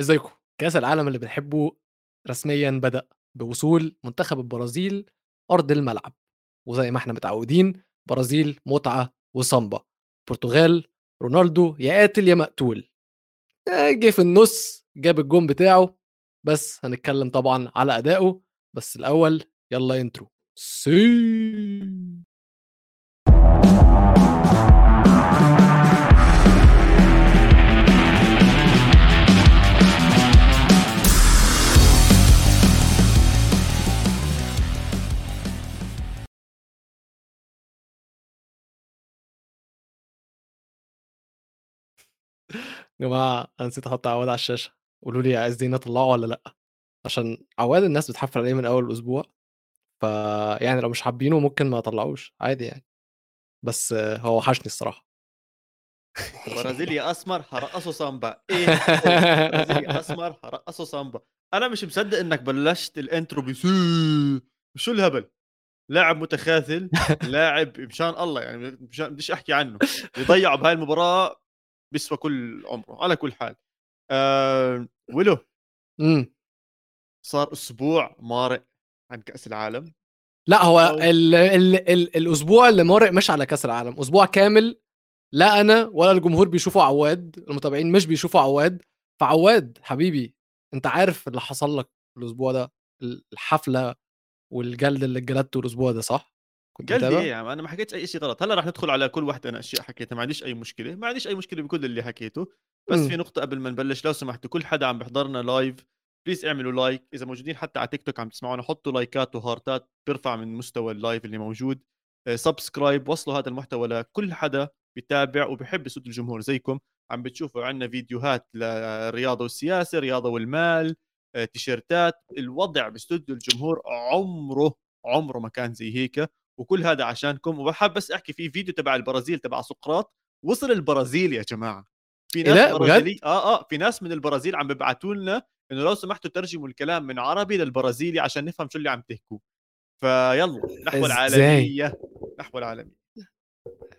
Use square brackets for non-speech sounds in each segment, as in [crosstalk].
إزيكم؟ كأس العالم اللي بنحبه رسميا بدأ بوصول منتخب البرازيل أرض الملعب وزي ما إحنا متعودين برازيل متعة وسامبا برتغال رونالدو يا قاتل يا مقتول. آه، جه في النص جاب الجون بتاعه بس هنتكلم طبعا على أدائه. بس الأول يلا intro سي. يا جماعة أنا نسيت أحط عواد على الشاشة. قولوا لي عايزين أطلعه ولا لأ؟ عشان عواد الناس بتحفل عليه من أول الأسبوع فيعني لو مش حابينه ممكن ما أطلعوش عادي يعني. بس هو وحشني الصراحة. برازيلي أسمر هرقصه سامبا. إيه؟ [laughs] برازيلي أسمر هرقصه سامبا. أنا مش مصدق إنك بلشت ال intro بسي شو الهبل؟ لاعب متخاذل [laughs] لاعب مشان الله يعني مشان بديش أحكي عنه. يضيعوا بهاي المباراة بيسوى كل عمره على كل حال. أه ولو إمم. صار أسبوع مارق عن كأس العالم لا هو أو- ال ال ال الأسبوع اللي مارق مش على كأس العالم أسبوع كامل لا أنا ولا الجمهور بيشوفوا عواد المتابعين مش بيشوفوا عواد فعواد حبيبي أنت عارف اللي حصل لك الأسبوع ده الحفلة والجلد اللي اتجلدته الأسبوع ده صح؟ كنت قال لي يا عم أنا ما حكيتش أي شيء غلط. هلا رح ندخل على كل واحدة أنا أشياء حكيتها ما عنديش أي مشكلة. ما عنديش أي مشكلة بكل اللي حكيته. بس مم. في نقطة قبل ما نبلش لو سمحتوا كل حدا عم بيحضرنا live please اعملوا like إذا موجودين حتى على تيك توك عم تسمعونا حطوا like ات و heart ات بيرفع من مستوى ال live اللي موجود. آه، subscribe وصلوا هذا المحتوى لكل حدا بيتابع وبيحب يسود الجمهور زيكم. عم بتشوفوا عندنا فيديوهات للرياضه والسياسة الرياضه والمال آه، تيشيرتات. الوضع باستوديو الجمهور عمره عمره ما كان زي هيك. وكل هذا عشانكم. وبحب بس أحكي في فيديو تبع البرازيل تبع سقراط. وصل البرازيل يا جماعة. في إيه ناس بجد؟ برازيلي آه آه في ناس من البرازيل عم بيبعتوا لنا إنه لو سمحتوا ترجموا الكلام من عربي للبرازيلي عشان نفهم شو اللي عم تحكوا. فيلا نحو؟ العالمية. نحو العالمية.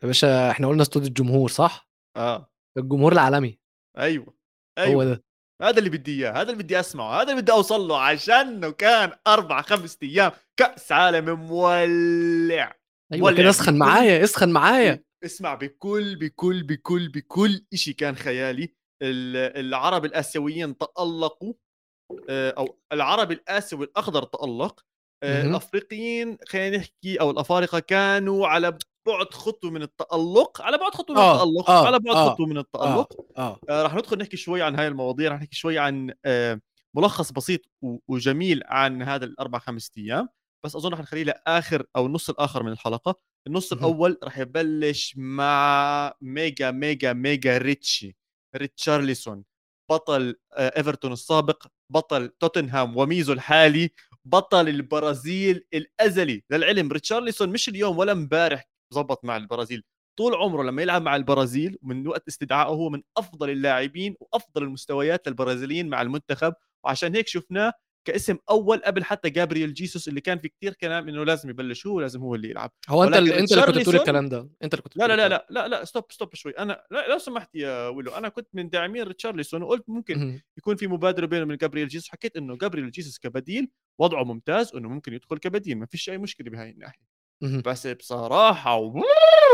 يا باشا إحنا قلنا استوديو الجمهور صح؟ آه. الجمهور العالمي. أيوه هو أيوه. ده. هذا اللي بدي إياه هذا اللي بدي أسمعه هذا اللي بدي أوصل له عشانه كان أربع خمس أيام كأس عالم مولع. أيوه كده اسخن معايا اسخن معايا. اسمع بكل بكل بكل بكل شيء كان خيالي. ال- العرب الآسيويين تألقوا آه، أو العرب الآسيوي الأخضر تألق آه،. الأفريقيين خلينا نحكي أو الأفارقة كانوا على بعد خطوة من التألق على بعد خطوة من آه، التألق آه، على بعد آه، خطوة من التألق. آه آه، رح ندخل نحكي شوي عن هاي المواضيع رح نحكي شوي عن آه، ملخص بسيط وجميل عن هذا الأربع خمس أيام. بس أظن رح نخليه لآخر أو النص الآخر من الحلقة. النص. الأول رح يبلش مع ميجا ميجا ميجا ريتشي ريتشارليسون. بطل آه، إيفرتون السابق بطل توتنهام وميزو الحالي بطل البرازيل الأزلي. للعلم ريتشارليسون مش اليوم ولا امبارح زبط مع البرازيل. طول عمره لما يلعب مع البرازيل من وقت استدعائه هو من أفضل اللاعبين وأفضل المستويات للبرازيليين مع المنتخب وعشان هيك شفناه كاسم أول قبل حتى جابرييل جيسوس اللي كان في كتير كلام إنه لازم يبلش هو لازم هو اللي يلعب. هو أنت اللي أنت اللي كنت بتقول الكلام ده. أنت اللي كنت لا لا لا لا لا لا stop stop شوي. أنا لا لو سمحت يا ويلو أنا كنت من داعمين ريتشارليسون وقلت ممكن. يكون في مبادرة بينه وبين جابرييل جيسوس. حكيت إنه جابرييل جيسوس كبديل وضعه ممتاز وإنه ممكن يدخل كبديل. ما فيش أي مشكلة بهاي الناحية. بس بصراحة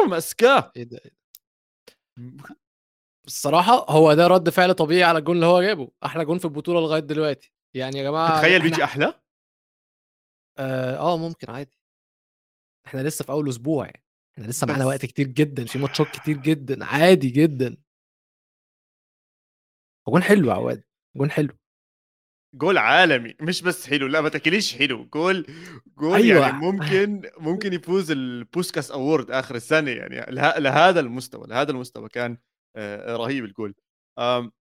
مسكاه إيه ده؟ الصراحه هو ده رد فعل طبيعي على الجون اللي هو جابه أحلى جون في البطولة لغاية دلوقتي. يعني يا جماعة تخيل بيجي أحلى؟ آه, آه ممكن عادي. إحنا لسه في أول أسبوع يعني. إحنا لسه معانا وقت كتير جدا في ماتشات كتير جدا عادي جدا. جون حلو يا عواد جون حلو. جول عالمي مش بس حلو لا ما تاكليش حلو goal goal أيوة. يعني ممكن ممكن يفوز البوسكاس award آخر السنة يعني له- لهذا المستوى لهذا المستوى كان آه، رهيب الجول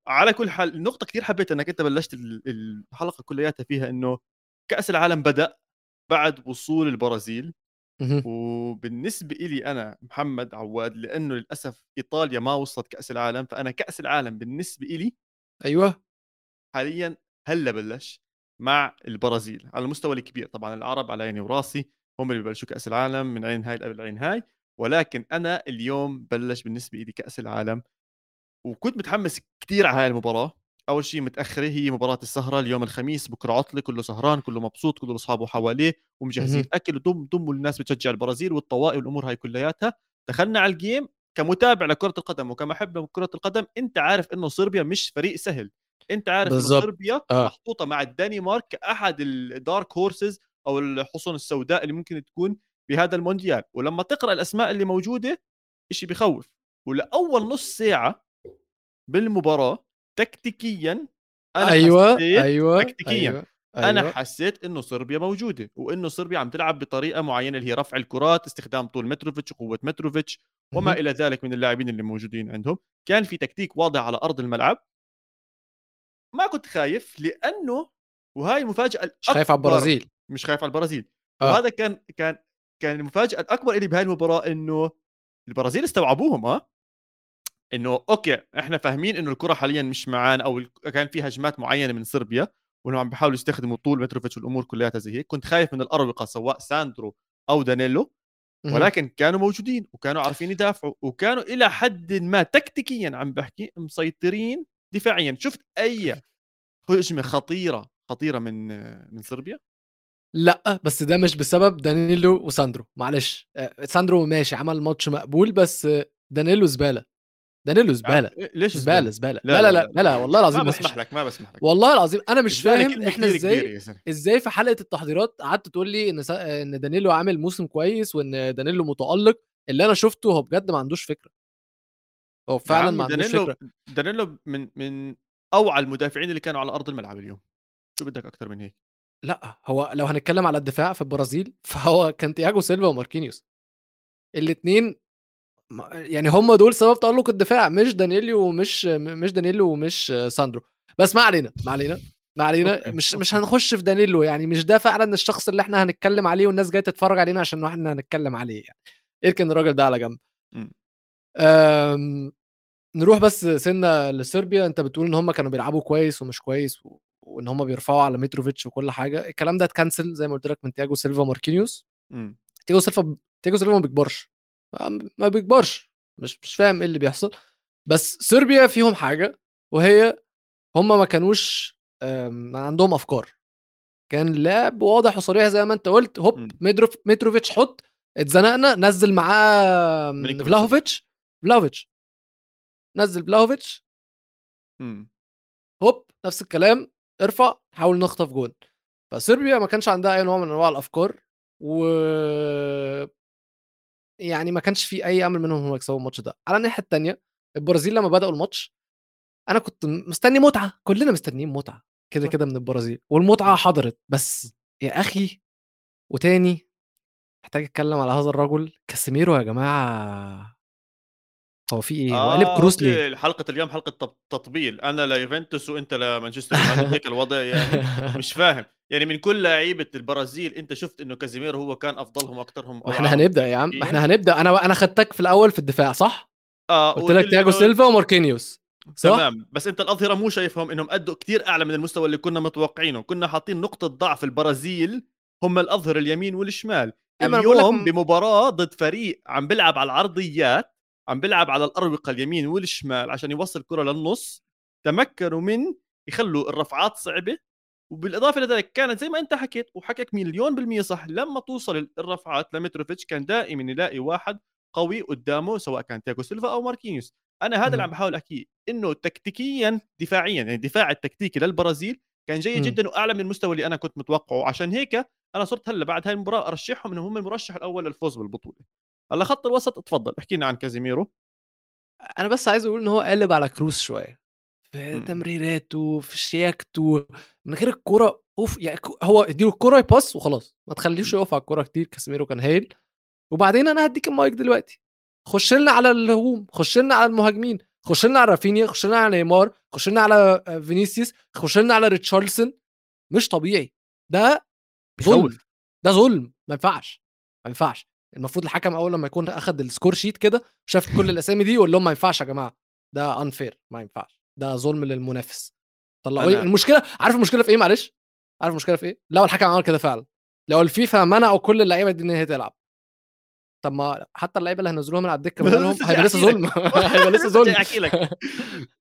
على كل حال النقطة كثير حبيت إنك أنت بلشت ال- الحلقة كلياتها فيها إنه كأس العالم بدأ بعد وصول البرازيل. وبالنسبة إلي أنا محمد عواد لأنه للأسف إيطاليا ما وصلت كأس العالم فأنا كأس العالم بالنسبة إلي أيوه حاليا هلا بلش مع البرازيل على المستوى الكبير. طبعا العرب على عيني وراسي هم اللي ببلشوا كأس العالم من عين هاي قبل عين هاي ولكن أنا اليوم بلش بالنسبة لي كأس العالم. وكنت متحمس كثير على هاي المباراة. أول شيء متأخرة هي مباراة السهرة اليوم الخميس بكرة عطلة كله سهران كله مبسوط كله أصحابه حواليه ومجهزين. أكل ودم دم الناس بتشجع البرازيل والطوائي والأمور هاي كلياتها. دخلنا على ال game كمتابع لكرة القدم وكمحب لكره القدم أنت عارف إنه صربيا مش فريق سهل. أنت عارف. صربيا آه. محطوطة مع الدنمارك كاحد ال dark horses أو الحصن السوداء اللي ممكن تكون بهذا المونديال ولما تقرأ الأسماء اللي موجودة إشي بخوف ولأول نص ساعة بالمباراة تكتيكيا أنا حسيت أيوه، تكتيكيا أيوه، أنا أيوه. حسيت إنه صربيا موجودة وإنه صربيا عم تلعب بطريقة معينة اللي هي رفع الكرات استخدام طول متروفيتش وقوه متروفيتش وما. إلى ذلك من اللاعبين اللي موجودين عندهم كان في تكتيك واضح على أرض الملعب ما كنت خايف لأنه وهاي المفاجأة مش خايف على. البرازيل. مش خايف على البرازيل آه. وهذا كان كان كان المفاجأة الأكبر اللي بهاي المباراة إنه البرازيل استوعبوهم آه إنه okay إحنا فاهمين إنه الكرة حاليا مش معانا أو كان في هجمات معينة من صربيا وانهم عم بيحاولوا يستخدموا طول متروفيتش والأمور كلياتها زي هيك كنت خايف من الاروقه سواء ساندرو أو دانيلو. ولكن كانوا موجودين وكانوا عارفين يدافعوا وكانوا إلى حد ما تكتيكيا عم بحكي مسيطرين دفاعيا شفت أي هجمة خطيرة خطيرة من من صربيا؟ لأ، بس ده مش بسبب دانيلو وساندرو، معلش. آآ ساندرو ماشي عمل ماتش مقبول بس دانيلو زبالة، دانيلو زبالة، إيه، ليش زبالة، زبالة، لا، لا، لا، لا، لا، والله العظيم ما. بسمح لك ما بسمح لك. والله العظيم أنا مش فاهم يا زلمة. إزاي في حلقة التحضيرات قعدت تقول لي س إن دانيلو عامل موسم كويس وإن دانيلو متألق، اللي أنا شُفته هو بجد ما عندوش فكرة. هو فعلًا ما عندوش دانيلو. دانيلو من من أوعى المدافعين اللي كانوا على أرض الملعب اليوم شو بدك أكثر من هيك لأ، هو لو هنتكلم على الدفاع في البرازيل [laughs] فهو كان تياجو سيلفا وماركينيوس. الاتنين م يعني هم دول سبب تألق الدفاع مش دانيلو ومش مش دانيلو ومش ساندرو. بس ما علينا، ما علينا، ما علينا، مش مش. هنخش في دانيلو يعني مش ده فعلًا الشخص اللي إحنا هنتكلم عليه والناس جاية تتفرج علينا عشان إحنا هنتكلم عليه يعني. اركن الراجل ده على جنب. آمم، نروح بس سِنّة لصربيا، أنت بتقول إن هم كانوا بيلعبوا كويس ومش كويس و وإن هم بيرفعوا على متروفيتش وكل حاجة، الكلام ده ات cancel زي ما قُلت لك من تياجو سيلفا وماركينيوس. إمم. تياجو سيلفا تياجو سيلفا ما بيكبرش، ما ما بيكبرش، مش مش فاهم إيه اللي بيحصل. بس صربيا فيهم حاجة وهي هم ما كانوش آمم، عندهم أفكار. كان لعب واضح وصريح زي ما أنت قُلت، هوب. متروف متروفيتش حُط، اتزنقنا نزّل معاه. فلاهوفيتش، فلاهوفيتش. نزّل فلاهوفيتش إمم. هوب نفس الكلام، ارفع، حاول نخطف جون. فصربيا ما كانش عندها أي نوع من أنواع الأفكار و يعني ما كانش في أي أمل منهم هم يكسبوا الماتش ده. على الناحية التانية، البرازيل لمّا بدأوا الماتش، أنا كنت مستني متعة، كلنا مستنيين متعة كده،. كده من البرازيل والمتعة حضرت، بس يا أخي وتاني محتاج أتكلم على هذا الرجل، كاسيميرو يا جماعة هو في قالب آه، كروس ليه؟ حلقة اليوم حلقة تط تطبيل، أنا ليوفنتوس وأنت لمانشستر يونايتد هيك الوضع يعني؟ مش [laughs] فاهم، يعني من كل لعيبة البرازيل أنت شُفت إنه كازيميرو هو كان ما إحنا أوعاهم هنبدأ يا عم،؟ إحنا هنبدأ، أنا أنا خدتك في الأول في الدفاع صح؟ آه، قُلت لك تياجو سيلفا وماركينيوس؟ تمام، بس أنت الأظهرة مو شايفهم إنهم أدّوا كتير أعلى من المستوى اللي كنا متوقعينه، كنا حاطين نقطة ضعف البرازيل هم الأظهرة اليمين والشمال، اليوم م بمباراة ضد فريق عم بيلعب على العرضيات، عم بيلعب على الأروقة اليمين والشمال عشان يوصّل الكرة للنُص، تمكنوا من يخلّوا الرفعات صعبة، وبالإضافة لذلك كانت زي ما أنت حكيت وحكيك مليون بالمِيّة صح، لمّا توصل ال الرفعات لمتروفيتش كان دائمًا يلاقي واحد قوي قدّامه سواء كان تياجو سيلفا أو ماركينيوس، أنا هذا اللي اهم. عم باحاول أحكيه، إنه تكتيكيًا دفاعيًا يعني الدفاع التكتيكي للبرازيل كان جيد. جدًا وأعلى من المستوى اللي أنا كنت متوقعه، عشان هيك أنا صرت هلّأ بعد هاي المباراة أرشحهم إنهم هم المرشح الأول للفوز بالبطولة. هلّأ خط الوسط اتفضل احكِ لنا عن كازيميرو. أنا بس عايز أقول إن هو قالب على كروس شوية، في إمم. تمريراته، في شياكته، من غير الكورة أوف يعني هو ادّي له الكورة يباص وخلاص، ما تخلّيهوش إمم. يقف على الكورة كتير، كاسيميرو كان هايل. وبعدين أنا هادّيك المايك دلوقتي، خُش لنا على الهجوم، خُش لنا على المهاجمين، خُش لنا على رافينيا، خُش لنا على نيمار، خُش لنا على آآ فينيسيوس، خُش لنا على ريتشارلسون، مش طبيعي، ده ظُلم،. ده ظُلم، ما ينفعش، ما ينفعش. المفروض الحكم أول لمّا يكون أخد ال score sheet كده وشاف كل الأسامي دي يقول لهم ما ينفعش يا جماعة، ده unfair ما ينفعش، ده ظُلم للمنافس. طلعوه لي أنا المشكلة عارف المشكلة في إيه معلش؟ عارف المشكلة في إيه؟ لو الحكم عمل كده فعلًا، لو الفيفا منعوا كل اللعيبة دي إن هي تلعب. طب ما حتى اللعيبة اللي هنزلوها من على الدكة بدلهم [laughs] هيبقى لسه ظلم [laughs] هيبقى لسه ظلم احكي لك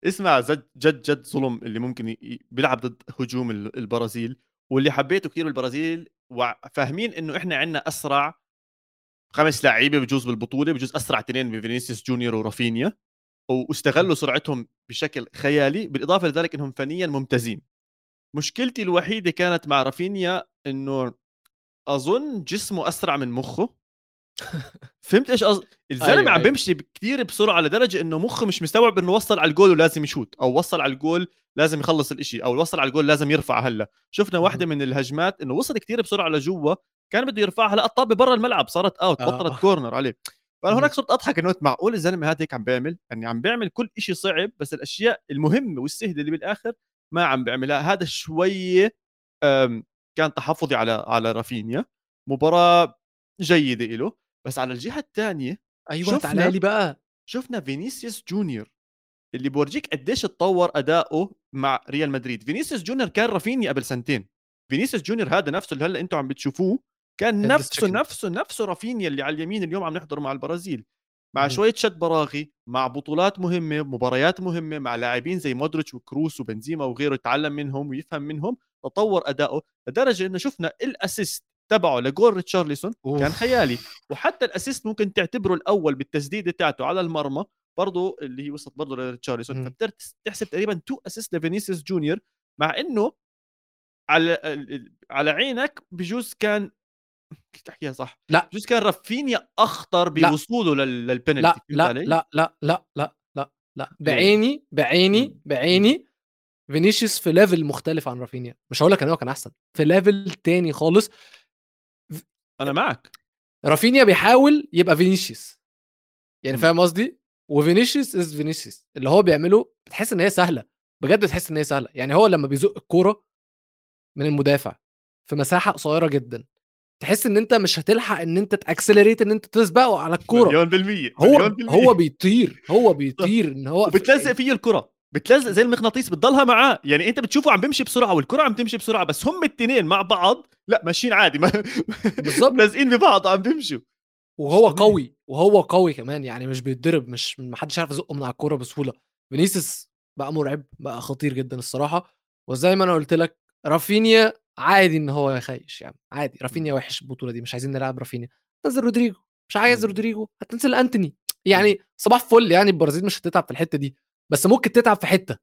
اسمع جد جد جد ظلم اللي ممكن بيلعب ضد هجوم ال- البرازيل واللي حبيته كثير بالبرازيل وفاهمين إنه إحنا عندنا أسرع خمس لعيبة بجوز بالبطولة بجوز أسرع اثنين بفينيسيوس جونيور ورافينيا واستغلوا سرعتهم بشكل خيالي بالإضافة لذلك إنهم فنيا ممتازين. مشكلتي الوحيدة كانت مع رافينيا إنه أظن جسمه أسرع من مخه. [laughs] فهمت إيش قصدي الزلمة أيوة، عم أيوة. بيمشي كثير بسرعة لدرجة إنه مخه مش مستوعب إنه وصل على الجول ولازم يشوت أو وصل على الجول لازم يخلص الإشي أو وصل على الجول لازم يرفع هلأ. شفنا واحدة من الهجمات إنه وصل كثير بسرعة لجوا كان بده يرفعها لا الطابة برا الملعب صارت out آه. بطلت corner عليه. فأنا. هناك صرت أضحك إنه معقول الزلمة هذا هيك عم بيعمل؟ يعني عم بيعمل كل إشي صعب بس الأشياء المهمة والسهلة اللي بالآخر ما عم بيعملها. هذا شوية كان تحفظي على على رافينيا. مباراة جيدة له بس على الجهة الثانية أيوه شفنا- تعالى لي بقى. شفنا فينيسيوس جونيور اللي بورجيك قديش تطور أداؤه مع ريال مدريد. فينيسيوس جونيور كان رافينيا قبل سنتين. فينيسيوس جونيور هذا نفسه اللي هلأ أنتم عم بتشوفوه كان هاد نفسه. نفسه نفسه رافينيا اللي على اليمين اليوم عم نحضره مع البرازيل مع مهم. شوية شد براغي مع بطولات مهمة مباريات مهمة مع لاعبين زي مودريتش وكروس وبنزيما وغيره يتعلم منهم ويفهم منهم تطور أداؤه لدرجة إنه شفنا ال assist تبعه لجول ريتشارلسون كان. خيالي وحتى الأسيست ممكن تعتبره الأول بالتسديدة تاعته على المرمى برضه اللي هي وصلت برضه لريتشارلسون مم. فبتقدر تحسب تقريبا two assist لفينيسيوس جونيور مع إنه على على عينك بجوز كان تحكيها صح؟ لا. بجوز كان رافينيا أخطر. بوصوله لل- للبنالتي لا لا؟ لا لا لا لا لا لا. بعيني بعيني. بعيني فينيسيوس في level مختلف عن رافينيا. مش هقول لك إن هو كان أحسن في level تاني خالص. أنا معك رافينيا بيحاول يبقى فينيسيوس. يعني. فاهم قصدي؟ وفينيسيوس is فينيسيوس. اللي هو بيعمله بتحس إن هي سهلة. بجد بتحس إن هي سهلة. يعني هو لما بيزق الكورة من المدافع في مساحة قصيرة جدا تحس إن أنت مش هتلحق إن أنت ت accelerate إن أنت تسبقه على الكورة مليون بالمية هو مليون بالمية. هو بيطير هو بيطير إن هو وبتلزق فيه الكرة بتلزق زي المغناطيس بتضلها معاه يعني أنت بتشوفه عم بيمشي بسرعة والكرة عم تمشي بسرعة بس هم التنين مع بعض لا ماشيين عادي ما [laughs] بالظبط. لازقين ببعض عم بيمشوا وهو. قوي وهو قوي كمان يعني مش بيتضرب مش ما حدش عارف يزقه من على الكورة بسهولة فينيسيوس بقى مرعب بقى خطير جدا الصراحة وزي ما أنا قلت لك رافينيا عادي إن هو يخيش يعني عادي رافينيا وحش البطولة دي مش عايزين نلعب رافينيا. تنزل رودريجو مش عايز مم. رودريجو هتنزل أنتوني. يعني صباح فل يعني البرازيل مش هتتعب في الحتة دي بس ممكن تتعب في حتة.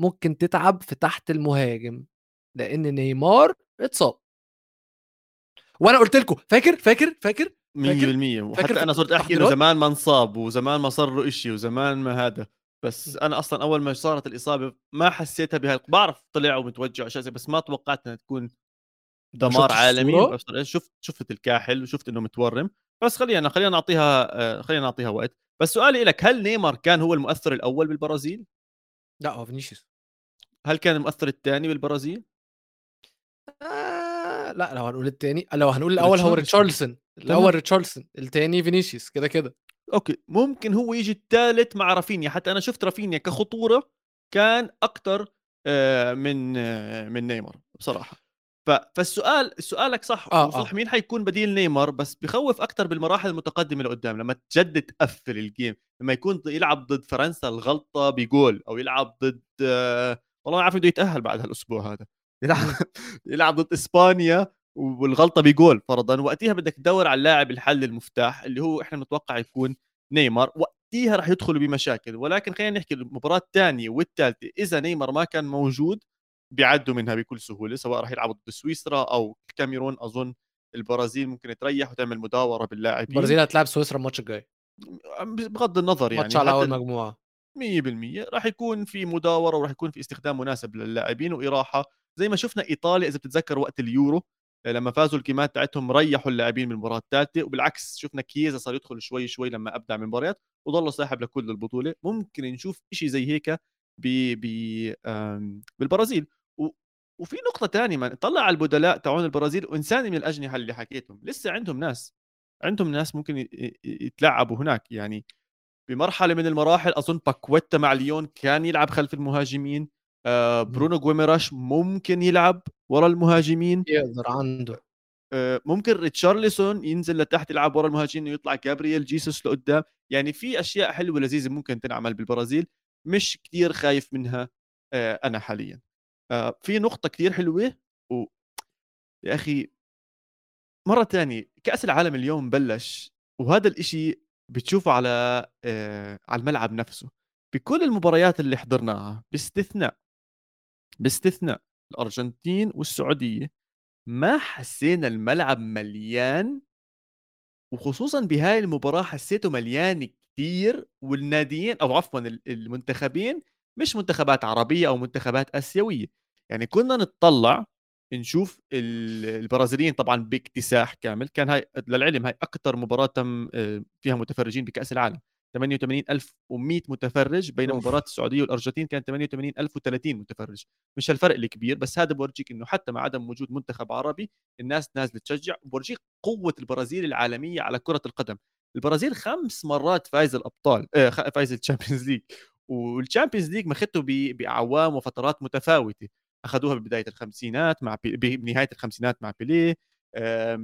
ممكن تتعب في تحت المهاجم لأن نيمار اتصاب. وأنا قلت لكم فاكر؟ فاكر؟ فاكر؟ 100% فاكر وحتى أنا صرت أحكي إنه؟ زمان ما انصاب وزمان ما صار له شيء وزمان ما هذا. بس أنا أصلا أول ما صارت الإصابة ما حسيتها بهاي بعرف طلع ومتوجع وشيء بس ما توقعت إنها تكون دمار عالمي شفت شفت الكاحل وشفت إنه متورم. بس خلينا خلينا نعطيها آه، خلينا نعطيها وقت. بس سؤالي لك هل نيمار كان هو المؤثر الأول بالبرازيل؟ لا هو فينيسيوس. هل كان المؤثر الثاني بالبرازيل؟ آه لا لو هنقول التاني لو هنقول الأول هو ريتشارلسون. الأول ريتشارلسون التاني فينيسيوس كده كده. okay ممكن هو يجي الثالث مع رافينيا. حتى أنا شفت رافينيا كخطورة كان أكثر من آه، من نيمار بصراحة. فالسؤال سؤالك صح آه، وصح آه. مين حيكون بديل نيمار بس بخوف أكثر بالمراحل المتقدمة لقدام لما تجد تقفل ال game لما يكون يلعب ضد فرنسا الغلطة بجول أو يلعب ضد آه، والله ما عارف بده يتأهل بعد هالأسبوع هذا. يلعب يلعب ضد إسبانيا والغلطة بجول فرضا. وقتها بدك تدور على اللاعب الحل المفتاح اللي هو إحنا متوقع يكون نيمار. وقتها راح يدخلوا بمشاكل. ولكن خلينا نحكي المباراة الثانية والثالثة. إذا نيمار ما كان موجود بيعدوا منها بكل سهولة. سواء راح يلعبوا ضد سويسرا أو الكاميرون أظن البرازيل ممكن تريح وتعمل مداورة باللاعبين. البرازيل هتلاعب سويسرا الماتش الجاي. بغض النظر يعني ماتش على أول مجموعة. 100% راح يكون في مداورة وراح يكون في استخدام مناسب للاعبين وإراحة. زي ما شفنا إيطاليا إذا بتتذكر وقت اليورو لما فازوا الجيمات تاعتهم ريحوا اللاعبين من المباراة الثالثه وبالعكس شفنا كييزا صار يدخل شوي شوي لما أبدع من مباريات وظل صاحب لكل البطولة. ممكن نشوف شيء زي هيك ب ب بالبرازيل. و... وفي نقطة ثانية طلع على البدلاء تاعون البرازيل وانساني من الأجنحة اللي حكيتهم. لسه عندهم ناس عندهم ناس ممكن يتلعبوا هناك. يعني بمرحلة من المراحل أظن باكويتا مع ليون كان يلعب خلف المهاجمين آه برونو جويميراش ممكن يلعب. ورا المهاجمين. يقدر عنده. آه، ممكن ريتشارلسون ينزل لتحت يلعب ورا المهاجمين ويطلع جابرييل جيسوس لقدام. يعني في أشياء حلوة لذيذة ممكن تنعمل بالبرازيل مش كثير خايف منها آه، أنا حاليا. آه، في نقطة كثير حلوة و يا أخي مرة ثانية كأس العالم اليوم بلش وهذا الإشي بتشوفه على على الملعب نفسه. بكل المباريات اللي حضرناها باستثناء باستثناء الأرجنتين والسعودية ما حسينا الملعب مليان وخصوصا بهاي المباراة حسيته مليان كثير والناديين أو عفوا المنتخبين مش منتخبات عربية أو منتخبات آسيوية. يعني كنا نتطلع نشوف البرازيليين طبعا باكتساح كامل كان هاي للعلم هاي أكثر مباراة تم آه، فيها متفرجين بكأس العالم. 88100 متفرج بين أوف. مباراة السعودية والأرجنتين كانت 88030 متفرج. مش الفرق الكبير بس هذا بورجيك إنه حتى مع عدم وجود منتخب عربي الناس نازله تشجع بورجيك قوة البرازيل العالمية على كرة القدم. البرازيل خمس مرات فايز الأبطال آه فايز ال Champions League وال Champions League مخته بأعوام وفترات متفاوتة. اخذوها ببداية الخمسينات مع بي... بنهايه الخمسينات مع بيليه.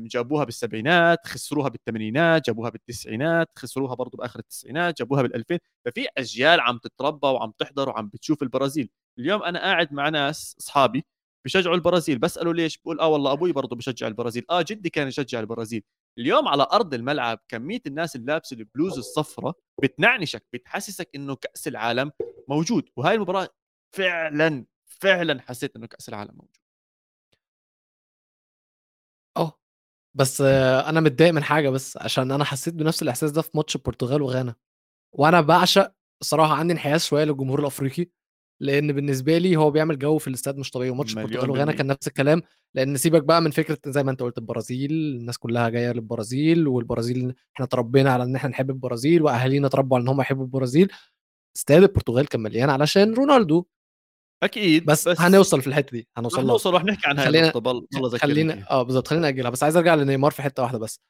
جابوها بالسبعينات خسروها بالثمانينات جابوها بالتسعينات خسروها برضه بآخر التسعينات جابوها بال2000 ففي أجيال عم تتربى وعم تحضر وعم بتشوف البرازيل. اليوم أنا قاعد مع ناس أصحابي بشجعوا البرازيل بساله ليش؟ بقول آه والله أبوي برضه بشجع البرازيل. آه جدي كان يشجع البرازيل. اليوم على أرض الملعب كمية الناس اللي لابسة البلوز الصفراء بتنعنشك بتحسسك إنه كأس العالم موجود. وهاي المباراة فعلا فعلا حسيت إنه كأس العالم موجود. بس أنا متضايق من حاجة بس عشان أنا حسيت بنفس الإحساس ده في ماتش البرتغال وغانا. وأنا بعشق الصراحة عندي انحياز شوية للجمهور الأفريقي لأن بالنسبة لي هو بيعمل جو في الاستاد مش طبيعي وماتش البرتغال وغانا كان نفس الكلام لأن سيبك بقى من فكرة زي ما أنت قلت البرازيل الناس كلها جاية للبرازيل والبرازيل إحنا تربينا على إن إحنا نحب البرازيل وأهالينا اتربوا على إن هم يحبوا البرازيل. استاد البرتغال كان مليان علشان رونالدو. أكيد بس, بس هنوصل في الحتة دي هنوصل لها. نوصل رح نحكي عنها خلينا خلينا آه بالظبط خلينا ناجلها بس عايز أرجع لنيمار في حتة واحدة بس.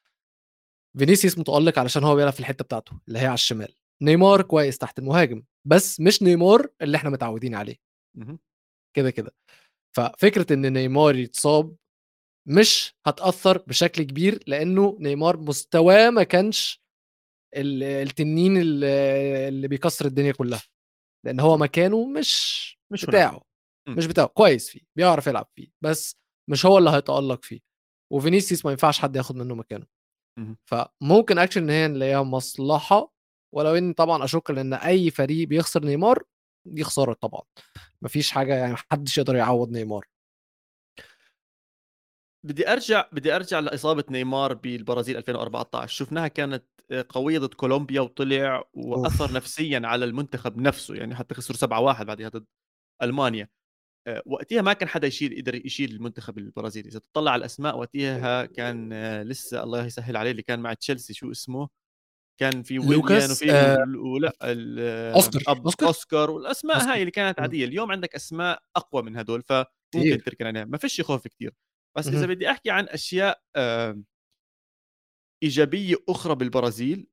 فينيسيوس متألق علشان هو بيلعب في الحتة بتاعته اللي هي على الشمال. نيمار كويس تحت المهاجم بس مش نيمار اللي إحنا متعودين عليه. كده كده. ففكرة إن نيمار يتصاب مش هتأثر بشكل كبير لأنه نيمار مستواه ما كانش التنين اللي بيكسر الدنيا كلها. لأن هو مكانه مش مش بتاعه مش بتاعه كويس فيه بيعرف يلعب فيه بس مش هو اللي هيتألق فيه وفينيسيوس ما ينفعش حد ياخد منه مكانه. فممكن أكشن إن هي نلاقيها مصلحة ولو إن طبعا أشك ان أي فريق بيخسر نيمار دي خسارة طبعا. مفيش حاجة يعني محدش يقدر يعوض نيمار. بدي أرجع بدي أرجع لإصابة نيمار بالبرازيل 2014 شفناها كانت قوية ضد كولومبيا وطلع وأثر أوف. نفسيا على المنتخب نفسه يعني حتى خسروا 7-1 بعدها ضد ألمانيا. آه، وقتها ما كان حدا يشيل قدر يشيل المنتخب البرازيلي. إذا تطلع على الأسماء وقتها كان آه، لسه الله يسهل عليه اللي كان مع تشيلسي شو اسمه؟ كان في ويليان وفي آه ولا أوسكار أوسكار؟ والأسماء أوسكار. هاي اللي كانت عادية. اليوم عندك أسماء أقوى من هدول فممكن تركن عليها. ما فيش خوف كثير بس إذا بدي أحكي عن أشياء آه إيجابية أخرى بالبرازيل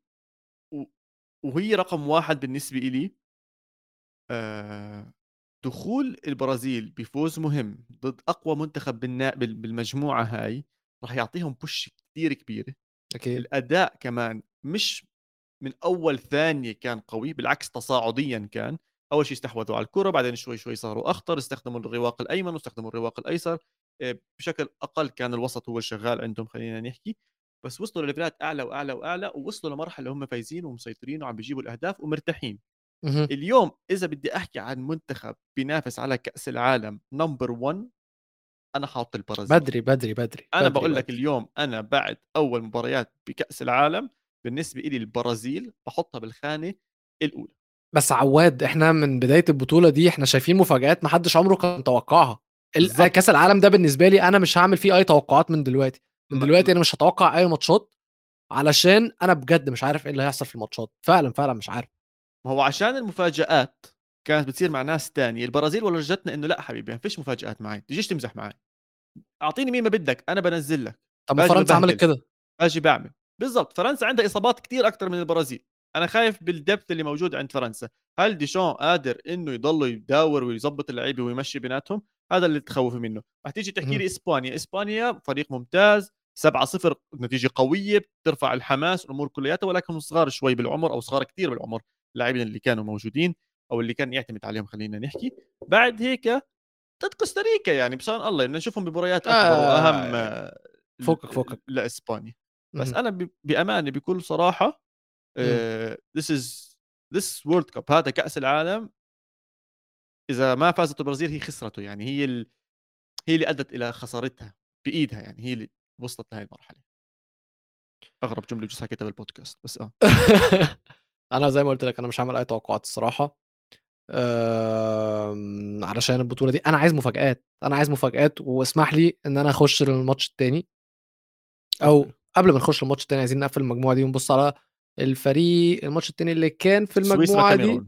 وهي رقم واحد بالنسبة لي آه دخول البرازيل بفوز مهم ضد أقوى منتخب بالمجموعة هاي راح يعطيهم بوش كثير كبيرة. أكيد. الأداء كمان مش من أول ثانية كان قوي بالعكس تصاعديا كان. أول شيء استحوذوا على الكرة بعدين شوي شوي صاروا أخطر استخدموا الرواق الأيمن واستخدموا الرواق الأيسر. بشكل أقل كان الوسط هو الشغال عندهم خلينا نحكي. بس وصلوا ل levelات أعلى وأعلى وأعلى ووصلوا لمرحلة هم فايزين ومسيطرين وعم بيجيبوا الأهداف ومرتاحين. اليوم إذا بدي أحكي عن منتخب بينافس على كأس العالم number 1 أنا حاط البرازيل. بدري بدري بدري أنا بقول لك اليوم أنا بعد أول مباريات بكأس العالم بالنسبة لي البرازيل بحطها بالخانة الأولى. بس عواد إحنا من بداية البطولة دي إحنا شايفين مفاجآت ما حدش عمره كان توقعها. كأس العالم ده بالنسبة لي أنا مش هعمل فيه أي توقعات من دلوقتي. من دلوقتي أنا مش هتوقع أي ماتشات علشان أنا بجد مش عارف إيه اللي هيحصل في الماتشات فعلا فعلا مش عارف. ما هو عشان المفاجآت كانت بتصير مع ناس تانية البرازيل ورجتنا إنه لأ حبيبي ما فيش مفاجآت معي تجيش تمزح معي أعطيني مين ما بدك أنا بنزل لك. طب فرنسا عملت كده. باجي بعمل. بالضبط فرنسا عندها إصابات كثير أكثر من البرازيل. أنا خايف بالدبث اللي موجود عند فرنسا. هل ديشون قادر إنه يضل يداور ويظبط اللعيبة ويمشي بيناتهم؟ هذا اللي تخوفي منه. رح تيجي تحكي لي إسبانيا. إسبانيا فريق ممتاز 7 0 نتيجة قوية بترفع الحماس الأمور كلياتها ولكن صغار شوي بالعمر أو صغار كثير بالعمر. اللاعبين اللي كانوا موجودين أو اللي كان يعتمد عليهم خلينا نحكي. بعد هيك ضد كوستاريكا يعني بسان الله بدنا نشوفهم بمباريات أكبر آه وأهم آه فوقك فوقك. لإسبانيا. بس أنا بأمانة بكل صراحة This is this World Cup هذا كأس العالم. إذا ما فازت البرازيل هي خسرته يعني هي ال... هي اللي أدت إلى خسارتها بإيدها يعني هي اللي وصلت لهي المرحلة. أغرب جملة جوز حكيتها بالبودكاست بس آه. [laughs] أنا زي ما قلت لك أنا مش هعمل أي توقعات الصراحة. آمم، علشان البطولة دي أنا عايز مفاجآت أنا عايز مفاجآت واسمح لي إن أنا أخش للماتش التاني. أو قبل ما نخش الماتش التاني عايزين نقفل المجموعة دي ونبص على الفريق الماتش التاني اللي كان في المجموعة دي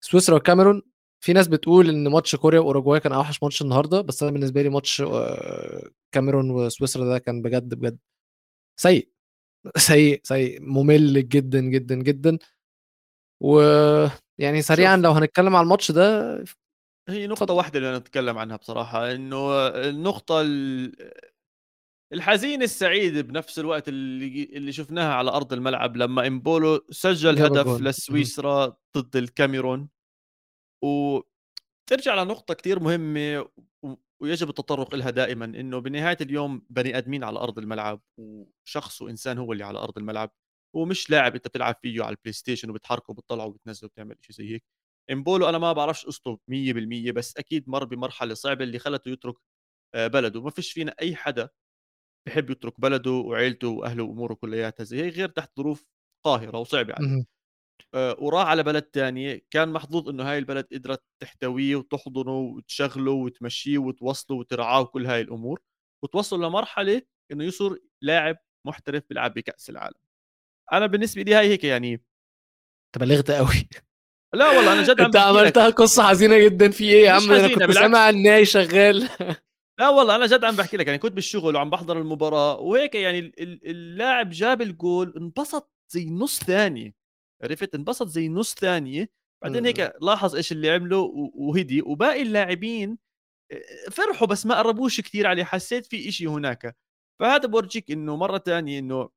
سويسرا والكاميرون في ناس بتقول إن ماتش كوريا وأوروجواي كان أوحش ماتش النهارده بس أنا بالنسبة لي ماتش آه، كاميرون وسويسرا ده كان بجد بجد سيء. [laughs] سيء سيء ممل جدا جدا جدا. ويعني سريعا لو هنتكلم على الماتش ده هي نقطة واحدة اللي أنا أتكلم عنها بصراحة إنه النقطة الحزينة السعيدة بنفس الوقت اللي اللي شفناها على أرض الملعب لما إمبولو سجل هدف لسويسرا ضد الكاميرون. وترجع لنقطة كتير مهمة ويجب التطرق لها دائما إنه بنهاية اليوم بني آدمين على أرض الملعب وشخص وإنسان هو اللي على أرض الملعب ومش لاعب أنت بتلعب فيه على البلاي ستيشن وبتحركه وبتطلعه وبتنزله وبتعمل شيء زي هيك. إمبولو أنا ما بعرفش قصته 100% بس أكيد مر بمرحلة صعبة اللي خلته يترك آه، بلده. ما فيش فينا أي حدا بحب يترك بلده وعيلته وأهله وأموره كلياتها زي هيك غير تحت ظروف قاهرة وصعبة عليه. آه، وراح على بلد تانية كان محظوظ إنه هاي البلد قدرت تحتويه وتحضنه وتشغله وتمشيه وتوصله وترعاه وكل هاي الأمور وتوصل لمرحلة إنه يصير لاعب محترف بيلعب بكأس العالم. أنا بالنسبة لي هاي هيك يعني. انت بلغت قوي لا والله أنا جد [laughs] أنت عملتها قصة حزينة جدا في إيه يا عم؟ أنا كنت سامع الناي شغال. لا والله أنا جد عم بحكي لك يعني كنت بالشغل وعم بحضر المباراة وهيك يعني اللاعب جاب الجول انبسط زي نص ثانية عرفت؟ انبسط زي نص ثانية بعدين هيك لاحظ إيش اللي عمله وهدي وباقي اللاعبين فرحوا بس ما قربوش كثير عليه حسيت في إشي هناك. فهذا بورجيك إنه مرة ثانية إنه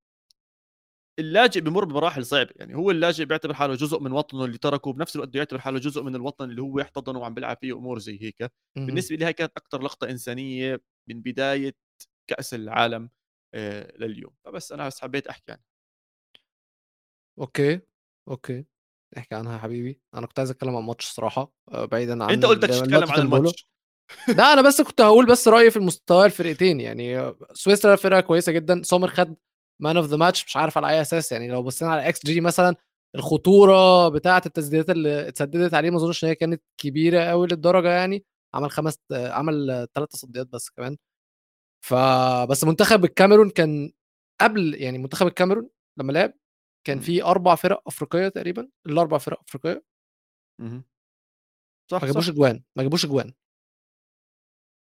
اللاجئ بمر بمراحل صعبة. يعني هو اللاجئ بيعتبر حاله جزء من وطنه اللي تركه بنفس الوقت يعتبر حاله جزء من الوطن اللي هو يحتضنه وعم بيلعب فيه امور زي هيك. بالنسبة لي هاي كانت أكثر لقطة إنسانية من بداية كأس العالم آه، لليوم. فبس أنا بس حبيت أحكي عنها. okay okay. احكي عنها يا حبيبي. أنا كنت عايز أتكلم عن الماتش الصراحة آه، بعيدا عن أنت قلت تتكلم عن الماتش. لا أنا بس كنت هقول بس رأيي في المستوى الفرقتين. يعني سويسرا فرقة كويسة جدا. سومر خد man of the match مش عارف على أي أساس. يعني لو بصينا على إكس جي مثلا الخطورة بتاعة التسديدات اللي اتسددت عليه ما أظنش إن هي كانت كبيرة قوي للدرجة يعني. عمل خمس عمل ثلاث تصديات بس كمان. فبس منتخب الكاميرون كان قبل يعني منتخب الكاميرون لما لعب كان في أربع فرق أفريقية تقريبا. الأربع فرق أفريقية. صح ما جابوش اجوان ما جابوش اجوان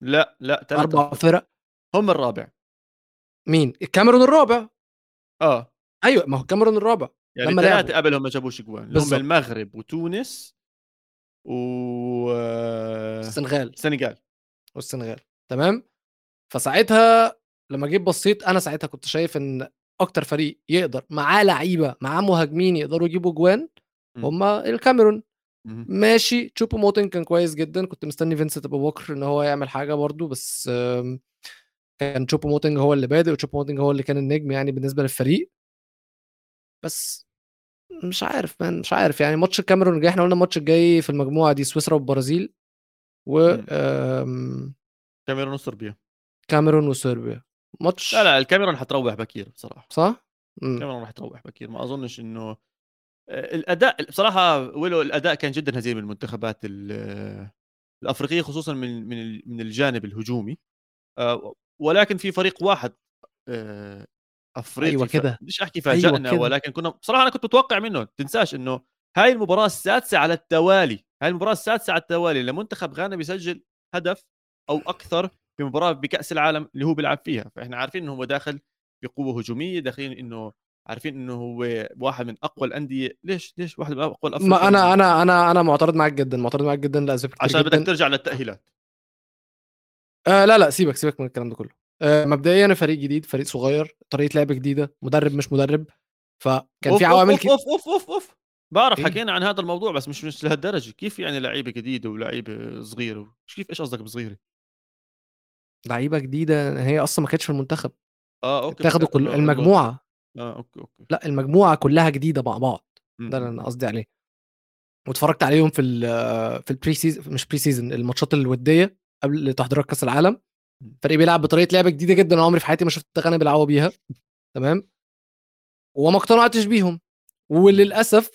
لا لا أربع فرق. هم الرابع. مين؟ الكاميرون الرابع. آه. أيوه ما هو الكاميرون الرابع يعني لما ثلاثة قبلهم ما جابوش اجوان هم المغرب وتونس و السنغال. السنغال. والسنغال. تمام؟ فساعتها لما جيت بصيت أنا ساعتها كنت شايف إن أكتر فريق يقدر معاه لعيبة معاه مهاجمين يقدروا يجيبوا جوان هم الكاميرون. ماشي. تشوبو موتنج كان كويس جدا. كنت مستني فينسنت ابو بكر إن هو يعمل حاجة برده بس كان تشوبو موتنج هو اللي بادئ وتشوبو موتنج هو اللي كان النجم يعني بالنسبة للفريق. بس مش عارف مان مش عارف يعني ماتش الكاميرون الجاي إحنا قلنا الماتش الجاي في المجموعة دي سويسرا والبرازيل و كاميرون وصربيا. كاميرون وصربيا. ماتش لا لا الكاميرون حتروح بكير بصراحة. صح؟ الكاميرون راح تروح بكير ما أظنش إنه آه، الأداء بصراحة ولو الأداء كان جدا هزيل من المنتخبات الأفريقية خصوصا من من من الجانب الهجومي. آه، ولكن في فريق واحد آه، أفريقي أيوه كده. مش أحكي أيوة فاجئنا أيوة ولكن كنا بصراحة أنا كنت متوقع منه تنساش إنه هاي المباراة السادسة على التوالي هاي المباراة السادسة على التوالي لمنتخب غانا بيسجل هدف أو أكثر في مباراة بكأس العالم اللي هو بيلعب فيها فإحنا عارفين إنه هو داخل بقوة هجومية داخلين إنه عارفين إنه هو واحد من أقوى الأندية. ليش؟ ليش واحد من أقوى الافريقيا ما أنا أنا أنا أنا معترض معك جدا معترض معك جدا لاسباب عشان بدك ترجع للتأهيلات. آه لا لا سيبك سيبك من الكلام ده كله. آه، مبدئيا فريق جديد فريق صغير طريقة لعب جديدة مدرب مش مدرب فكان في عوامل أوف أوف أوف أوف أوف. بعرف إيه؟ حكينا عن هذا الموضوع بس مش مش لهالدرجة. كيف يعني لعيبه جديده ولعيبه صغيره كيف إيش قصدك بصغيرة؟ لعيبة جديدة هي أصلا ما كانتش في المنتخب. آه okay تاخدوا كل المجموعة. آه okay okay. لا المجموعة كلها جديدة مع بعض. ده اللي أنا قصدي عليه. واتفرجت عليهم في ال في ال pre-season مش pre-season الماتشات الودية. قبل تحضيرات كاس العالم. فريق بيلعب بطريقة لعب جديدة جدا. عمري في حياتي ما شفت غانا بيلعبوا بيها. [laughs] تمام؟ وما اقتنعتش بيهم. وللأسف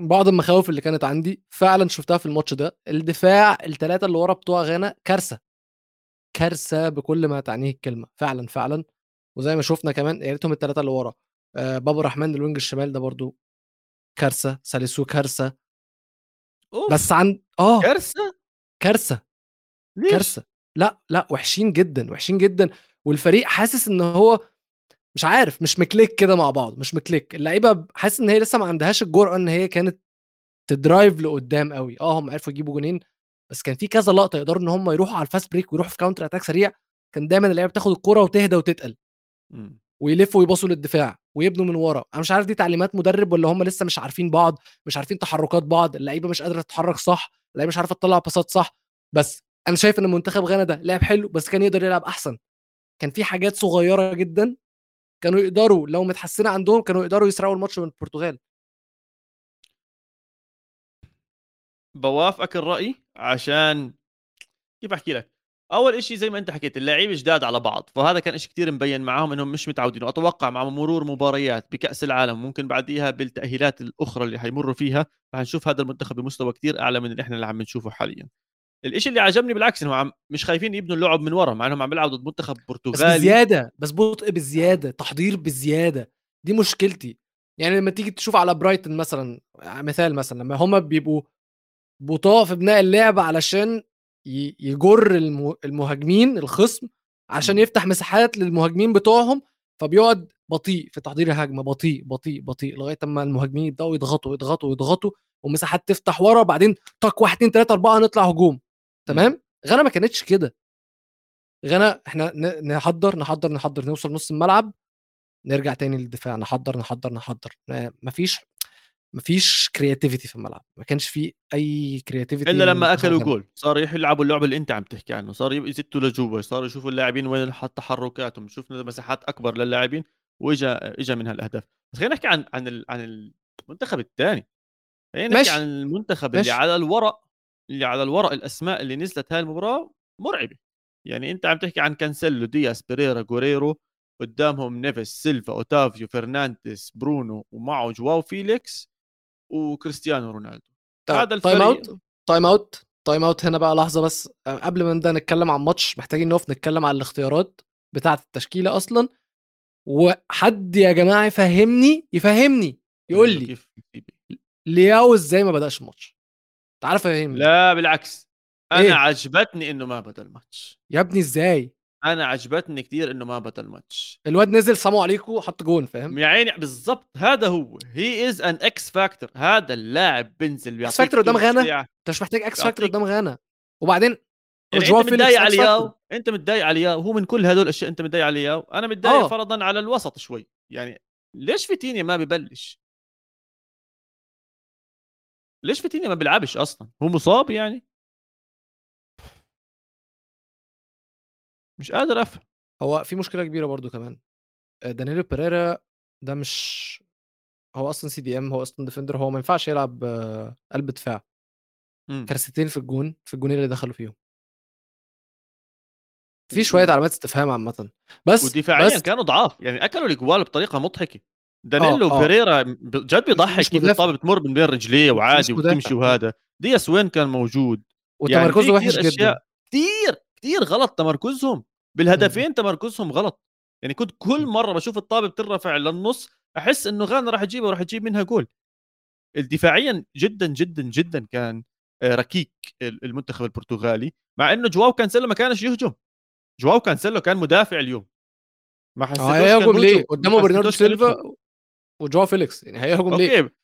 بعض المخاوف اللي كانت عندي فعلا شفتها في الماتش ده. الدفاع الثلاثه اللي ورا بتوع غانا كارثة. كارثة بكل ما تعنيه الكلمة. فعلا فعلا. وزي ما شفنا كمان يا ريتهم الثلاثه اللي ورا. آه بابا الرحمن ال wing الشمال ده برضو كارثة. ساليسو كارثة. بس عن آه. كارثة؟ كارثة. كارثة. لا لا وحشين جدا وحشين جدا. والفريق حاسس إن هو مش عارف مش م click كده مع بعض مش م click. اللعيبة حاسس إن هي لسه ما عندهاش الجرأة إن هي كانت ت drive لقدام قوي آه هم عرفوا يجيبوا جونين بس كان في كذا لقطة يقدروا إن هم يروحوا على ال fast break ويروحوا في counter attack سريع. كان دايما اللعيبة بتاخد الكرة وتهدى وتتقل. ويلفوا ويباصوا للدفاع ويبنوا من ورا. أنا مش عارف دي تعليمات مدرب ولا هم لسه مش عارفين بعض مش عارفين تحركات بعض. اللعيبة مش قادرة تتحرك صح اللعيبة مش عارفة تطلع باصات صح. بس أنا شايف إن منتخب غانا ده لعب حلو بس كان يقدر يلعب أحسن. كان في حاجات صغيرة جدا كانوا يقدروا لو متحسنة عندهم كانوا يقدروا يسرقوا الماتش من البرتغال. بوافقك الرأي عشان كيف أحكي لك؟ أول شيء زي ما أنت حكيت اللعيبه جداد على بعض فهذا كان شيء كثير مبين معاهم إنهم مش متعودين وأتوقع مع مرور مباريات بكأس العالم ممكن بعديها بالتأهيلات الأخرى اللي حيمروا فيها رح نشوف هذا المنتخب بمستوى كثير أعلى من اللي إحنا اللي عم نشوفه حاليا. الشيء اللي عجبني بالعكس إنه عم مش خايفين يبنوا اللعب من ورا مع إنهم عم بيلعبوا ضد منتخب برتغالي. بس بزيادة بس بطء بزيادة تحضير بزيادة. دي مشكلتي. يعني لما تيجي تشوف على برايتون مثلا مثال مثلا لما هم بيبقوا بطاء في بناء اللعب علشان يجر المهاجمين الخصم عشان يفتح مساحات للمهاجمين بتوعهم فبيقعد بطيء في تحضير الهجمة بطيء بطيء بطيء لغاية أما المهاجمين يبدأوا يضغطوا يضغطوا يضغطوا ومساحات تفتح ورا بعدين طق 1 2 3 4 نطلع هجوم. تمام؟ غانا ما كانتش كده. غانا إحنا نحضر نحضر نحضر نوصل نص الملعب نرجع تاني للدفاع نحضر نحضر نحضر. مفيش مفيش creativity في الملعب. ما كانش في أي creativity إلا لما أكلوا جول. صاروا يلعبوا اللعبة اللي أنت عم تحكي عنه. صاروا يزتوا لجوا صاروا يشوفوا اللاعبين وين تحركاتهم. شفنا مساحات أكبر للاعبين وإجا إجا من هالأهداف. بس خلينا نحكي عن عن عن المنتخب الثاني خلينا نحكي عن المنتخب ماشي. اللي على الورق. اللي على الورق الأسماء اللي نزلت هاي المباراة مرعبة. يعني أنت عم تحكي عن كانسيلو دياس بيريرا جيريرو قدامهم نيفيس سيلفا أوتافيو فرنانديز برونو ومعه جواو فيليكس وكريستيانو رونالدو. طيب، هذا الفريق. time out time out time out هنا بقى لحظة بس. قبل ما نبدأ نتكلم عن ماتش محتاجين نقف نتكلم عن الاختيارات بتاعة التشكيلة أصلا. وحد يا جماعة يفهمني يفهمني يقول لي لياو إزاي ما بدأش الماتش؟ تعرف فهمني لا بالعكس. أنا إيه؟ عجبتني إنه ما بدأ الماتش. يا ابني إزاي؟ أنا عجبتني كثير إنه ما بدأ الماتش. الواد نزل سلام عليكم حط جون فاهم؟ يا عيني بالضبط. هذا هو. he is an X factor هذا اللاعب بينزل X factor قدام غانا؟ أنت مش محتاج X factor قدام غانا. وبعدين يعني أنت متضايق على لياو؟ أنت متضايق على لياو؟ وهو من كل هدول الأشياء أنت متضايق على لياو؟ أنا متضايق أوه. فرضا على الوسط شوي. يعني ليش فيتينيا ما ببلش؟ ليش فيتينيا ما بيلعبش أصلا؟ هو مصاب يعني. مش قادر أفهم. هو في مشكلة كبيرة برضو كمان. آه، دانيلو بيريرا ده مش هو أصلا CDM هو أصلا defender هو ما ينفعش يلعب آه، قلب دفاع. كارثتين في الجون في الجونين اللي دخلوا فيهم. في شوية علامات استفهام عامة. بس ودفاعيا بس كانوا ضعاف. يعني أكلوا الجوال بطريقة مضحكة. دانيلو آه بيريرا جد بيضحك كيف الطابة بتمر من بين رجليه وعادي وتمشي وهذا. دياس وين كان موجود؟ يعني وتمركزه يعني وحش جدا. كثير كثير غلط تمركزهم. بالهدفين تمركزهم غلط. يعني كنت كل مرة بشوف الطابة بترفع للنص أحس إنه غانا راح تجيبها وراح تجيب منها جول. دفاعيا جدا جدا جدا كان آه، ركيك المنتخب البرتغالي مع إنه جواو كانسيلو ما كانش يهجم. جواو كانسيلو كان مدافع اليوم. ما حسيتوش آه هيهجم ليه؟ قدامه برناردو سيلفا وجواو فيليكس يعني هيهجم ليه؟ okay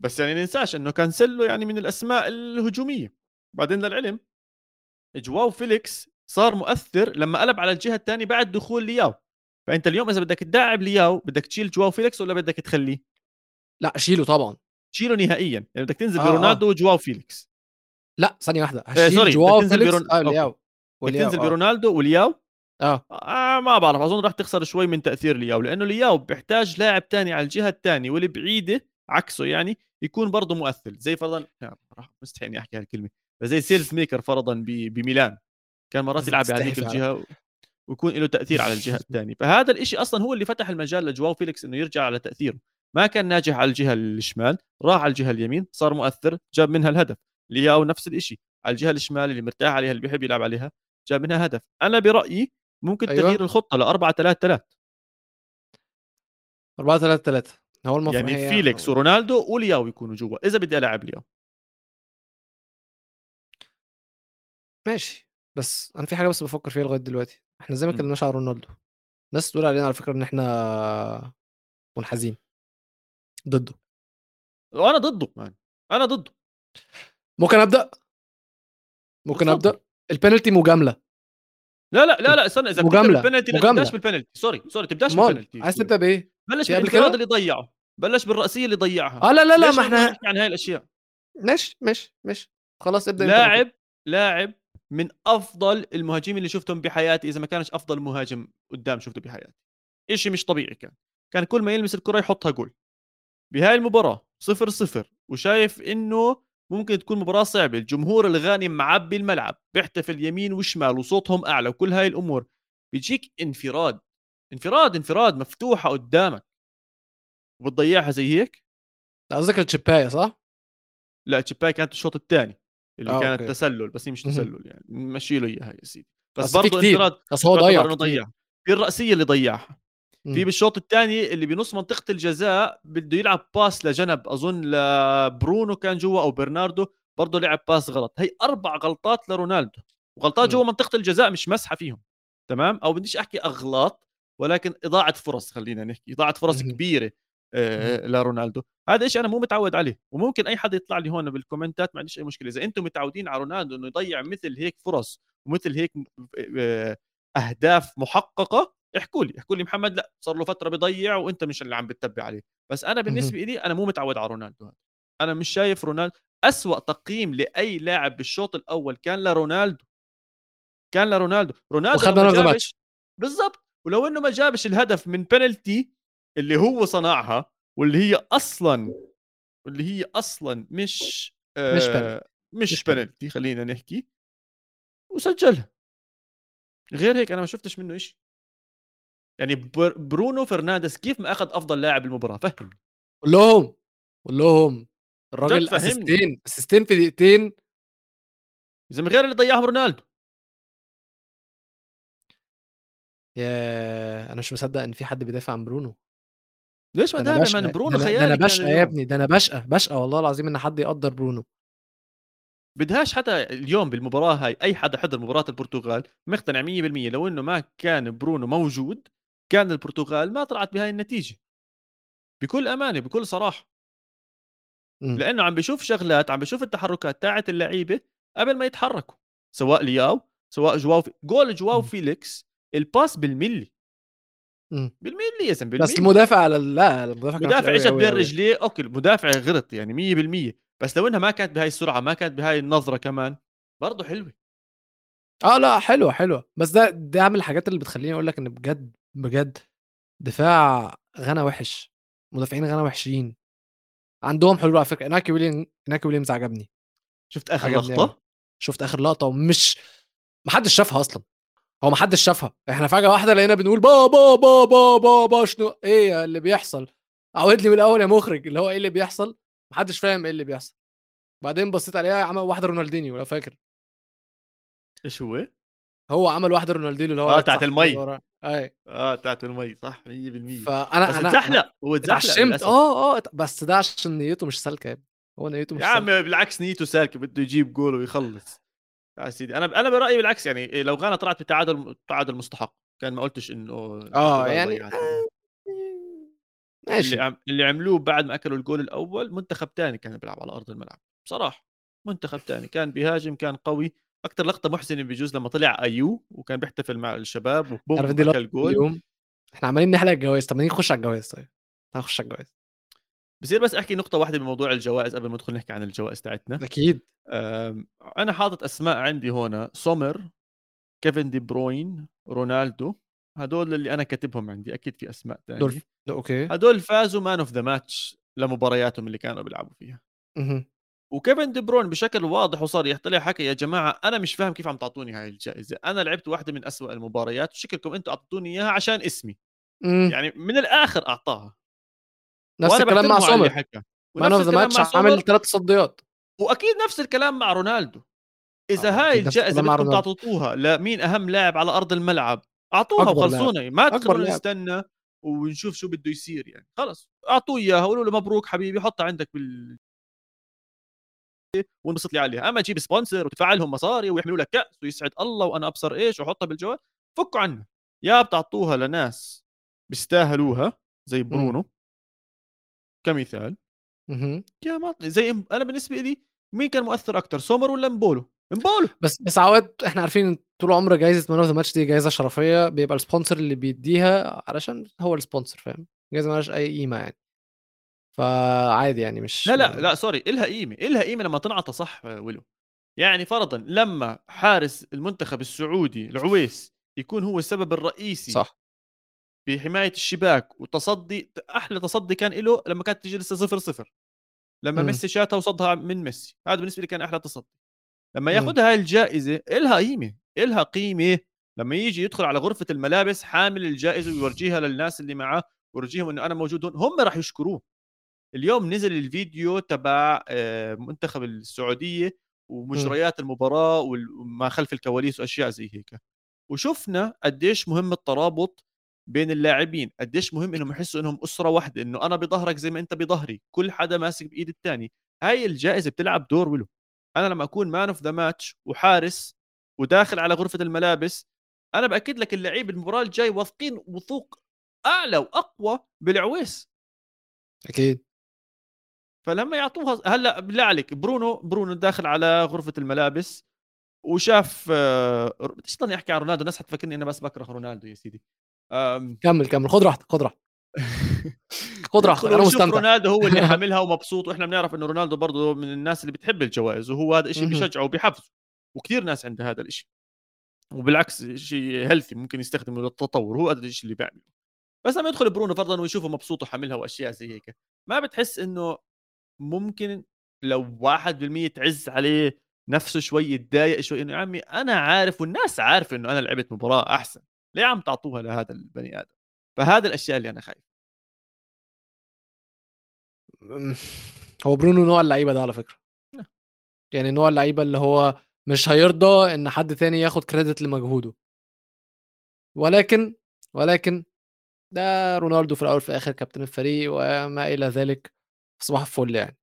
بس يعني ننساش إنه كانسيلو يعني من الأسماء الهجومية. بعدين للعلم جواو فيليكس صار مؤثر لما قلب على الجهة الثانية بعد دخول لياو. فأنت اليوم إذا بدك تلعب لياو بدك تشيل جواو فيليكس ولا بدك تخليه؟ لا شيله طبعا. شيله نهائيا. يعني بدك تنزل آه، برونالدو وجواو فيليكس. لا ثانية واحدة. آه، هشيل sorry، جواو فيليكس برون- آه okay. لياو. بدك تنزل آه. برونالدو ولياو آه. آه ما بعرف أظن راح تخسر شوي من تأثير لياو لأنه لياو بيحتاج لاعب تاني على الجهة الثانية واللي بعيدة عكسه يعني يكون برضه مؤثر زي فرضا آه، راح مستحيل إني أحكي هالكلمة زي سيلزميكر فرضا ب- بميلان كان مرات يلعب بهذيك بتستحي الجهة ويكون له تأثير على الجهة [laughs] الثانية فهذا الإشي أصلا هو اللي فتح المجال لجواو فيليكس إنه يرجع على تأثيره ما كان ناجح على الجهة الشمال راح على الجهة اليمين صار مؤثر جاب منها الهدف لياو نفس الإشي على الجهة الشمال اللي مرتاح عليها اللي بيحب يلعب عليها جاب منها هدف أنا برأيي ممكن أيوة. تغيير الخطة ل 4 3 3 4 3 3 هو المفروض يعني فيليكس ورونالدو ولياو يكونوا جوا إذا بدي ألعب لياو ماشي. بس أنا في حاجة بس بفكر فيها لغاية دلوقتي. إحنا إزاي ما. اتكلمناش على رونالدو؟ ناس تقول علينا على فكرة إن إحنا منحازين. ضده. وأنا ضده أنا ضده. ممكن أبدأ؟ ممكن. أبدأ؟ البنالتي مجاملة. لا لا لا لا استنى إذا. بتبدا بالبنالتي لا. تبدأش بالبنالتي sorry sorry تبدأش بالبنالتي عايز تبدأ بإيه؟ بلش بالانفراد؟ اللي ضيعه بلش بالرأسية اللي ضيعها آه لا لا لا ما إحنا نحكي عن هاي الأشياء ماشي ماشي ماشي خلاص ابدأ. لاعب لاعب من أفضل المهاجمين اللي شفتهم بحياتي إذا ما كانش أفضل مهاجم قدام شفته بحياتي إشي مش طبيعي كان كان كل ما يلمس الكرة يحطها جول بهاي المباراة صفر صفر وشايف إنه ممكن تكون مباراة صعبة. الجمهور الغاني معبي الملعب بيحتفل يمين وشمال وصوتهم أعلى وكل هاي الأمور. بيجيك انفراد انفراد انفراد مفتوحة قدامك. وبتضيعها زي هيك؟ قصدك التشيباية صح؟ لا تشيباي كانت الشوط الثاني اللي آه، كانت okay. تسلل بس هي مش. تسلل يعني. نمشي له إياها يا سيدي. بس برضه انفراد بس هو ضيع في الرأسية اللي ضيعها. في. بالشوط الثاني اللي بنص منطقة الجزاء بده يلعب pass لجنب أظن لبرونو كان جوا أو برناردو برضه لعب pass غلط هي أربع غلطات لرونالدو وغلطات. جوا منطقة الجزاء مش مسموح فيهم تمام أو بديش أحكي أغلاط ولكن إضاعة فرص خلينا نحكي إضاعة فرص مهم. كبيرة آه، لرونالدو هذا شيء أنا مو متعود عليه وممكن أي حد يطلع لي هون بالكومنتات ما عنديش أي مشكلة إذا أنتم متعودين على رونالدو إنه يضيع مثل هيك فرص ومثل هيك آه، أهداف محققة احكوا لي احكوا لي محمد لا صار له فترة بيضيع وانت مش اللي عم بتتبع عليه. بس أنا بالنسبة لي أنا مو متعود على رونالدو هذا. أنا مش شايف رونالدو أسوأ تقييم لأي لاعب بالشوط الأول كان لرونالدو. كان لرونالدو. رونالدو نفس جابش- الماتش. بالضبط. ولو إنه ما جابش الهدف من بنالتي اللي هو صنعها واللي هي أصلا واللي هي أصلا مش آه مش. مش, مش بنالتي خلينا نحكي وسجلها. غير هيك أنا ما شفتش منه شيء يعني بر- برونو فرنانديز كيف ما أخذ أفضل لاعب المباراة؟ فهمني. لهم قول لهم. الراجل. اسيستين اسيستين في دقيقتين. إذا من غير اللي ضيعهم رونالدو. يا أنا مش مصدق إن في حد بيدافع عن برونو. ليش ما دافع؟ من برونو خيالي ده أنا بشقى يا اليوم. ابني ده أنا بشقى بشقى والله العظيم إن حد يقدر برونو. بدهاش حتى اليوم بالمباراة هاي أي حدا حضر مباراة البرتغال مقتنع 100% لو إنه ما كان برونو موجود كان البرتغال ما طلعت بهاي النتيجة بكل أمانة بكل صراحة مم. لأنه عم بشوف شغلات عم بشوف التحركات تاعت اللعيبة قبل ما يتحركوا سواء لياو سواء جواو في... جول جواو مم. فيليكس ال pass بالملي مم. بالملي يا زلمة بالملي بس المدافع على لا المدافع المدافع اجت بين. رجليه okay المدافع غلط يعني 100% بس لو إنها ما كانت بهاي السرعة ما كانت بهاي النظرة كمان برضه حلوة آه لا حلوة حلوة بس ده ده من الحاجات اللي بتخليني أقول لك إن بجد بجد. دفاع غانا وحش. مدافعين غانا وحشين. عندهم حلول على فكرة. إناكي ويليام إناكي ويليامز عجبني. شفت آخر لقطة. شفت آخر لقطة ومش ما حدش شافها أصلا. هو ما حدش شافها. إحنا فجأة واحدة لقينا بنقول با با با با با با شنو؟ إيه اللي بيحصل؟ عود لي من الأول يا مخرج. اللي هو إيه اللي بيحصل؟ ما حدش فاهم إيه اللي بيحصل. بعدين بصيت عليها عمل واحدة رونالدينيو لو فاكر. إيش هو؟ هو عمل واحدة رونالدينيو اللي هو قاعد بتاعت المي. أي. آه تاعت المي صح 100% فأنا بس أنا اتزحلق هو اتزحلق. آه آه بس ده عشان نيته مش سالكة يا ابني. هو نيته مش يا عم بالعكس نيته سالكة بده يجيب جول ويخلص. يا سيدي أنا أنا برأيي بالعكس يعني لو غانا طلعت بتعادل تعادل مستحق. كان ما قلتش إنه آه يعني. آه، اللي ماشي. عم... اللي عملوه بعد ما أكلوا الجول الأول منتخب تاني كان بيلعب على أرض الملعب. بصراحة منتخب تاني كان بيهاجم كان قوي. أكثر لقطة محزنة بجوز لما طلع أيو وكان بيحتفل مع الشباب وبوم دي لقطة اكل جول. اليوم؟ إحنا عمالين نحلق الجواز طب ما نخش على الجواز طيب؟ تعال نخش على الجواز بصير بس أحكي نقطة واحدة بموضوع الجوائز قبل ما ندخل نحكي عن الجوائز تاعتنا. أكيد. أنا حاطط أسماء عندي هنا سومر كيفن دي بروين رونالدو. هدول اللي أنا كاتبهم عندي. أكيد في أسماء دول ثانية okay. هدول فازوا man of the match لمبارياتهم اللي كانوا بيلعبوا فيها. وكيفن دي بروين بشكل واضح وصريح طلع حكى يا جماعة أنا مش فاهم كيف عم تعطوني هاي الجائزة. أنا لعبت واحدة من أسوأ المباريات وشكلكم أنتم اعطوني إياها عشان اسمي. مم. يعني من الآخر أعطاها. نفس الكلام مع سومر. man of the match عامل ثلاث تصديات. وأكيد نفس الكلام مع رونالدو. إذا آه، هاي الجائزة بدكم. تعطوها لمين أهم لاعب على أرض الملعب؟ أعطوها وخلصونا. ما تخلونا لاعب. نستنى ونشوف شو بده يصير يعني. خلص. أعطوه إياها قولوا له مبروك حبيبي حطها عندك بال وانبسط لي عليها. أما تجيب sponsor وتدفع لهم مصاري ويحملوا لك كأس ويسعد الله وأنا أبصر إيش وحطها بالجوال فكوا عنها. يا بتعطوها لناس بيستاهلوها زي برونو. كمثال. مهم. يا ما زي أنا بالنسبة لي مين كان مؤثر أكثر سومر ولا إمبولو إمبولو بس بس عواد إحنا عارفين طول عمر جايزة man of the match دي جايزة شرفية بيبقى ال sponsor اللي بيديها علشان هو ال sponsor فاهم؟ جايزة مالهاش أي قيمة يعني. فعادي يعني مش لا لا لا sorry إلها قيمة إلها قيمة لما تنعطى صح ولو يعني فرضا لما حارس المنتخب السعودي العويس يكون هو السبب الرئيسي صح. بحماية الشباك وتصدي أحلى تصدي كان له لما كانت تجي لسه صفر صفر. لما مم. ميسي شاتها وصدها من ميسي. هذا بالنسبة لي كان أحلى تصدي. لما. ياخذها هاي الجائزة إلها قيمة إلها قيمة لما يجي يدخل على غرفة الملابس حامل الجائزة ويورجيها للناس اللي معاه ويورجيهم إنه أنا موجود هون هم راح يشكروه. اليوم نزل الفيديو تبع آه، منتخب السعودية ومجريات المباراة وما خلف الكواليس وأشياء زي هيك. وشفنا قديش مهم الترابط بين اللاعبين قديش مهم إنهم يحسوا إنهم أسرة واحدة إنه أنا بظهرك زي ما أنت بظهري كل حدا ماسك بإيد الثاني هاي الجائزة بتلعب دور ولو. أنا لما أكون man of the match وحارس وداخل على غرفة الملابس أنا بأكد لك اللعيب المباراة الجاي واثقين وثوق أعلى وأقوى بالعويس. أكيد. فلما يعطوها هلأ بالله عليك برونو برونو داخل على غرفة الملابس وشاف آه، بديش ضلني احكي عن رونالدو؟ الناس حتفكرني أنا بس بكره رونالدو يا سيدي. آم، كمل كمل خد راحتك خد راحتك. [laughs] خد راحتك أنا مستمتع. رونالدو هو اللي [laughs] حاملها ومبسوط وإحنا بنعرف إنه رونالدو برضه من الناس اللي بتحب الجوائز وهو هذا الشيء. بيشجعه وبيحفزه وكثير ناس عندها هذا الشيء وبالعكس شيء healthy ممكن يستخدمه للتطور هو هذا الشيء اللي بيعمله. بس لما يدخل برونو فرضا ويشوفه مبسوط وحاملها وأشياء زي هيك ما بتحس إنه ممكن لو 1% تعز عليه نفسه شوي يتضايق شوي إنه يا عمي أنا عارف والناس عارفة إنه أنا لعبت مباراة أحسن ليه عم تعطوها لهذا البني آدم فهذا الأشياء اللي أنا خايف مم. هو برونو نوع اللعيبة ده على فكرة نعم. يعني نوع اللعيبة اللي هو مش هيرضى إن حد تاني ياخد كريدت لمجهوده ولكن ولكن ده رونالدو في الأول في الآخر كابتن الفريق وما إلى ذلك صباح الفل يعني.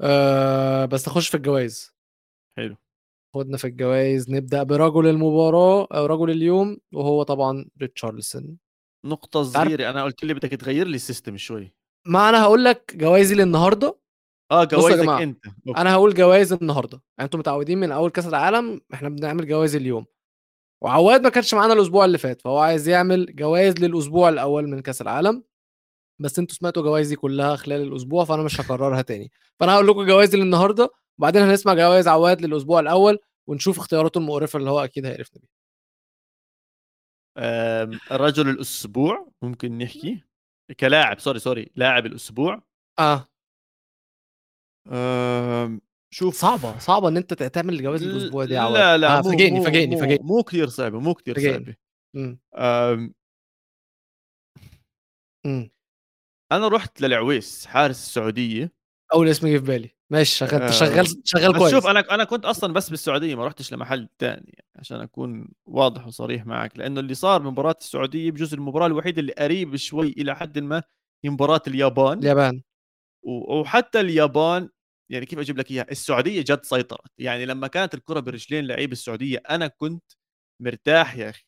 أه بس نخش في الجوائز حلو. خدنا في الجوائز نبدأ برجل المباراة أو رجل اليوم وهو طبعا ريتشارلسون. نقطة صغيرة أنا قلت لي بدك تغير لي ال system شوي. ما أنا هقول لك جوائزي للنهاردة. آه جوائزك أنت. okay. أنا هقول جوائز النهارده. يعني أنتم متعودين من أول كأس العالم إحنا بنعمل جوائز اليوم. وعواد ما كانش معانا الأسبوع اللي فات فهو عايز يعمل جوائز للأسبوع الأول من كأس العالم. بس أنتوا سمعتوا جوائزي كلها خلال الأسبوع فأنا مش هكررها تاني. فأنا هقول لكم جوائزي للنهاردة وبعدين هنسمع جوائز عواد للأسبوع الأول ونشوف اختياراته المقرفة اللي هو أكيد هيعرفنا بيها. رجل الأسبوع ممكن نحكي؟ كلاعب sorry sorry لاعب الأسبوع. آه. آم، شوف. صعبة صعبة إن أنت تعمل جوائز الأسبوع دي لا لا آه مو فاجئني مو فاجئني فاجئني. مو كثير صعبة مو كثير. صعبة مم. أنا رحت للعويس حارس السعودية. أول اسم جه في بالي. ماشي شغال انت آه، شغال بس كويس. شوف أنا أنا كنت أصلا بس بالسعودية ما رحتش لمحل ثاني يعني عشان أكون واضح وصريح معك. لأنه اللي صار بمباراة السعودية بجزء المباراة الوحيدة اللي قريب شوي إلى حد ما هي مباراة اليابان. اليابان. وحتى اليابان يعني كيف أجيب لك إياها؟ السعودية جد سيطرت. يعني لما كانت الكرة برجلين لعيب السعودية أنا كنت مرتاح يا أخي.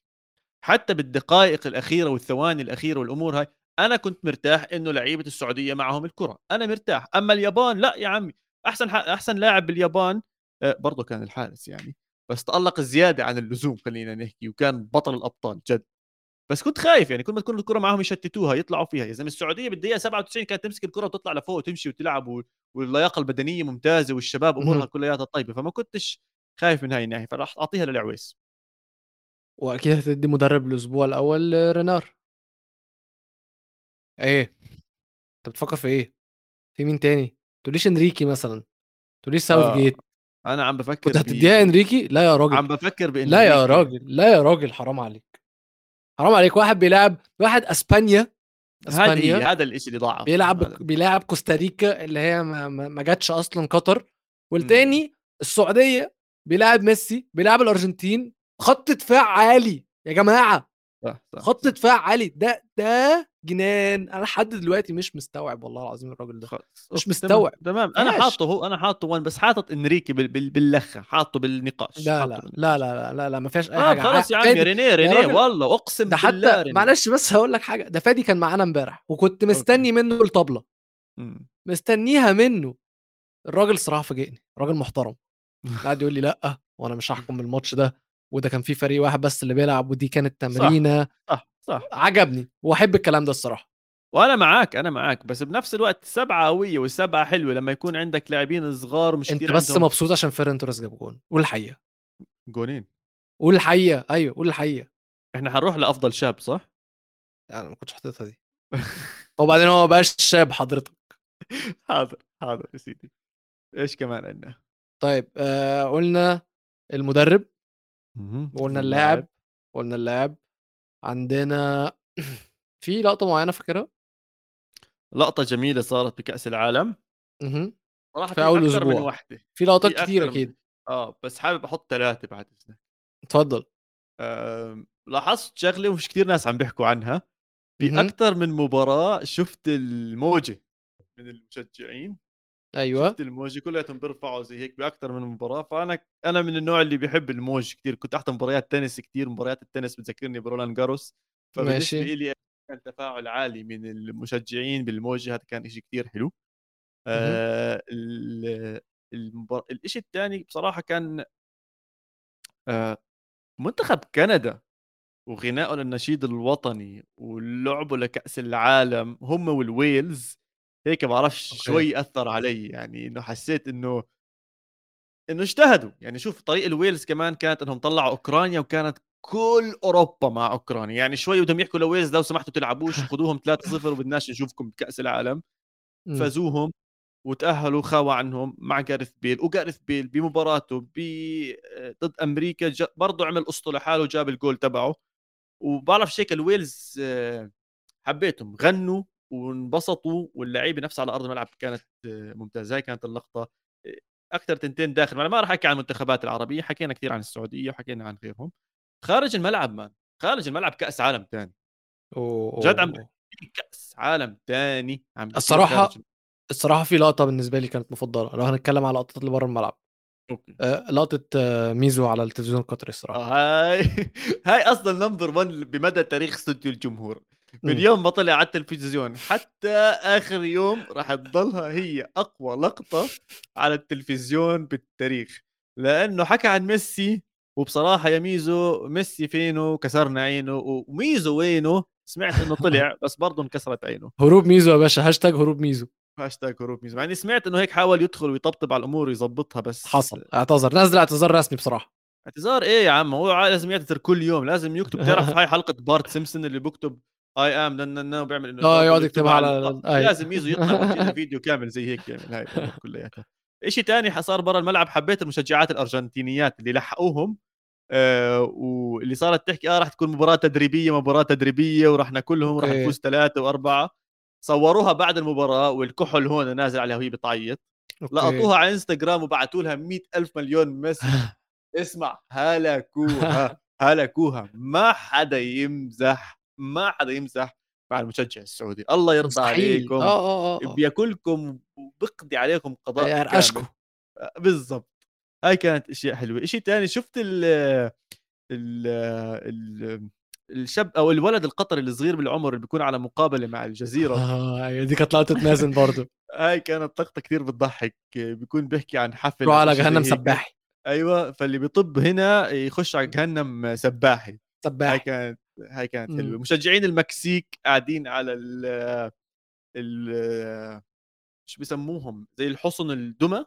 حتى بالدقائق الأخيرة والثواني الأخيرة والأمور هاي أنا كنت مرتاح إنه لعيبة السعودية معهم الكرة أنا مرتاح أما اليابان لا يا عمي أحسن ح... أحسن لاعب باليابان آه، برضه كان الحارس يعني بس تألق زيادة عن اللزوم خلينا نحكي وكان بطل الأبطال جد. بس كنت خايف يعني كل ما تكون الكرة معهم يشتتوها يطلعوا فيها يا زلمة السعودية بالدقيقة 97 كانت تمسك الكرة وتطلع لفوق وتمشي وتلعب واللياقة البدنية ممتازة والشباب أمورها كلياتها طيبة فما كنتش خايف من هاي الناحية فراح أعطيها للعويس. وأكيد هتدي مدرب الأسبوع الأول رينار. إيه؟ أنت بتفكر في إيه؟ في مين تاني؟ تقوليش إنريكي مثلا. تقوليش ساوث آه. جيت. أنا عم بفكر كنت هتديها إنريكي؟ لا يا راجل. عم بفكر بان لا يا راجل لا يا راجل حرام عليك. حرام عليك. واحد بيلعب واحد أسبانيا أسبانيا. هذا الشيء اللي ضاع بيلعب بيلعب كوستاريكا اللي هي ما, ما جاتش أصلا قطر. والتاني السعودية بيلعب ميسي بيلعب الأرجنتين. خط دفاع عالي. يا جماعة صح صح. خط دفاع عالي ده ده جنان. أنا لحد دلوقتي مش مستوعب والله العظيم الراجل ده. مش مستوعب. تمام. أنا حاطه هو أنا حاطه وين بس حاطط إنريكي باللخة حاطه بالنقاش لا لا لا, لا لا لا لا ما فيهاش أي آه حاجة. خلاص يا عمي رينيه رينيه والله أقسم ده بالله حتى معلش بس هقول لك حاجة. ده فادي كان معانا امبارح وكنت مستني منه الطبلة. مستنيها منه الراجل صراحة فاجئني راجل محترم. قاعد يقول لي لأ وأنا مش هحكم الماتش ده. وده كان في فريق واحد بس اللي بيلعب ودي كانت تمرينة صح صح, صح. عجبني وأحب الكلام ده الصراحة. وأنا معاك أنا معاك بس بنفس الوقت سبعة قوية والسبعه حلوة لما يكون عندك لاعبين صغار مش أنت بس عندهم... مبسوط عشان فيران توريس جاب جول قول الحقيقة. جولين. قول الحقيقة أيوه قول الحقيقة. إحنا هنروح لأفضل شاب صح؟ أنا ما كنتش حاططها دي. وبعدين هو ما بقاش شاب حضرتك. [laughs] حاضر حاضر يا سيدي. إيش كمان عندنا؟ طيب آه قلنا المدرب. وقلنا اللاعب قلنا اللاعب عندنا [clears throat] في لقطة معينة فاكرها؟ لقطة جميلة صارت بكأس العالم. أها صراحة في أول أسبوع من وحده في لقطات كثير أكيد. آه بس حابب أحط ثلاثة بعد إذنك. تفضل آه لاحظت شغلة ومش كثير ناس عم بيحكوا عنها. في أكثر من مباراة شفت الموجة من المشجعين. أيوه. شفت الموجي كلياتهم بيرفعوا زي هيك باكثر من مباراة فأنا أنا من النوع اللي بيحب الموج كثير كنت أحضر مباريات تنس كثير مباريات التنس بتذكرني برولان جاروس. فبالنسبة لي كان تفاعل عالي من المشجعين بالموجة هذا كان شيء كثير حلو. آه المبار... الشيء الثاني بصراحة كان آه منتخب كندا وغنائه للنشيد الوطني ولعبه لكأس العالم هم والويلز. هيك ما بعرفش شوي أثر علي يعني إنه حسيت إنه إنه اجتهدوا. يعني شوف طريق الويلز كمان كانت إنهم طلعوا أوكرانيا وكانت كل أوروبا مع أوكرانيا. يعني شوي بدهم يحكوا لويلز لو سمحتوا تلعبوش [laughs] خذوهم 3-0 وبدناش نشوفكم بكأس العالم. إمم. فازوهم وتأهلوا خاوى عنهم مع جاريث بيل وجاريث بيل بمباراته ب آه، ضد أمريكا برضه عمل قصته لحاله وجاب الجول تبعه. وبعرف هيك الويلز آه، حبيتهم. غنوا وانبسطوا واللعيبة نفسها على أرض الملعب كانت ممتازة هاي كانت اللقطة. أكثر تنتين داخل أنا ما راح أحكي عن المنتخبات العربية حكينا كثير عن السعودية وحكينا عن غيرهم. خارج الملعب man خارج الملعب كأس عالم ثاني جد عم كأس عالم ثاني عم الصراحة الصراحة في لقطة بالنسبة لي كانت مفضلة لو هنتكلم على لقطات اللي بره الملعب. أوكي. آه لقطة آه ميزو على التلفزيون القطري الصراحة. آه هاي [laughs] هاي أصلا number 1 بمدى تاريخ استوديو الجمهور. من يوم ما طلع على التلفزيون حتى آخر يوم راح تضلها هي أقوى لقطة على التلفزيون بالتاريخ. لأنه حكى عن ميسي وبصراحة يا ميزو ميسي فينه؟ كسرنا عينه. وميزو وينه؟ سمعت إنه طلع [laughs] بس برضه انكسرت عينه. هروب ميزو يا باشا هاشتاج هروب ميزو. هاشتاج هروب ميزو. يعني سمعت إنه هيك حاول يدخل ويطبطب على الأمور ويظبطها بس حصل. اعتذر. نزل اعتذار رسمي بصراحة. اعتذار إيه يا عم؟ هو لازم يعتذر كل يوم لازم يكتب. تعرف هاي حلقة بارت سيمسون اللي بكتب I am not وبيعمل إنه آه يقعد يكتبها على لازم ميزو يطلع [laughs] فيديو كامل زي هيك يعمل هاي كلياتها. شيء ثاني صار برا الملعب حبيت المشجعات الأرجنتينيات اللي لحقوهم آه واللي صارت تحكي آه راح تكون مباراة تدريبية مباراة تدريبية وراح ناكلهم وراح نفوز ثلاثة وأربعة. صوروها بعد المباراة والكحل هون نازل عليها وهي بتعيط. لقطوها على إنستغرام وبعثوا لها 100 ألف مليون مسج. [laughs] اسمع هلكوها هلكوها. ما حدا يمزح ما حدا يمزح مع المشجع السعودي. الله يرضى مستحيل. عليكم. آه آه آه بياكلكم وبقضي عليكم قضاء آه، بالضبط. هاي كانت أشياء حلوة. شيء ثاني شفت ال ال ال الشاب أو الولد القطري الصغير بالعمر اللي بيكون على مقابلة مع الجزيرة؟ آه دي كانت لقطه مازن برضه هاي كانت لقطه كثير بتضحك. بيكون بيحكي عن حفل روح على جهنم سباحي. أيوه فاللي بيطب هنا يخش على جهنم سباحي. هاي سباح كانت هاي كانت إمم. حلوة مشجعين المكسيك قاعدين على ال ال شو بيسموهم؟ زي الحصن الدمى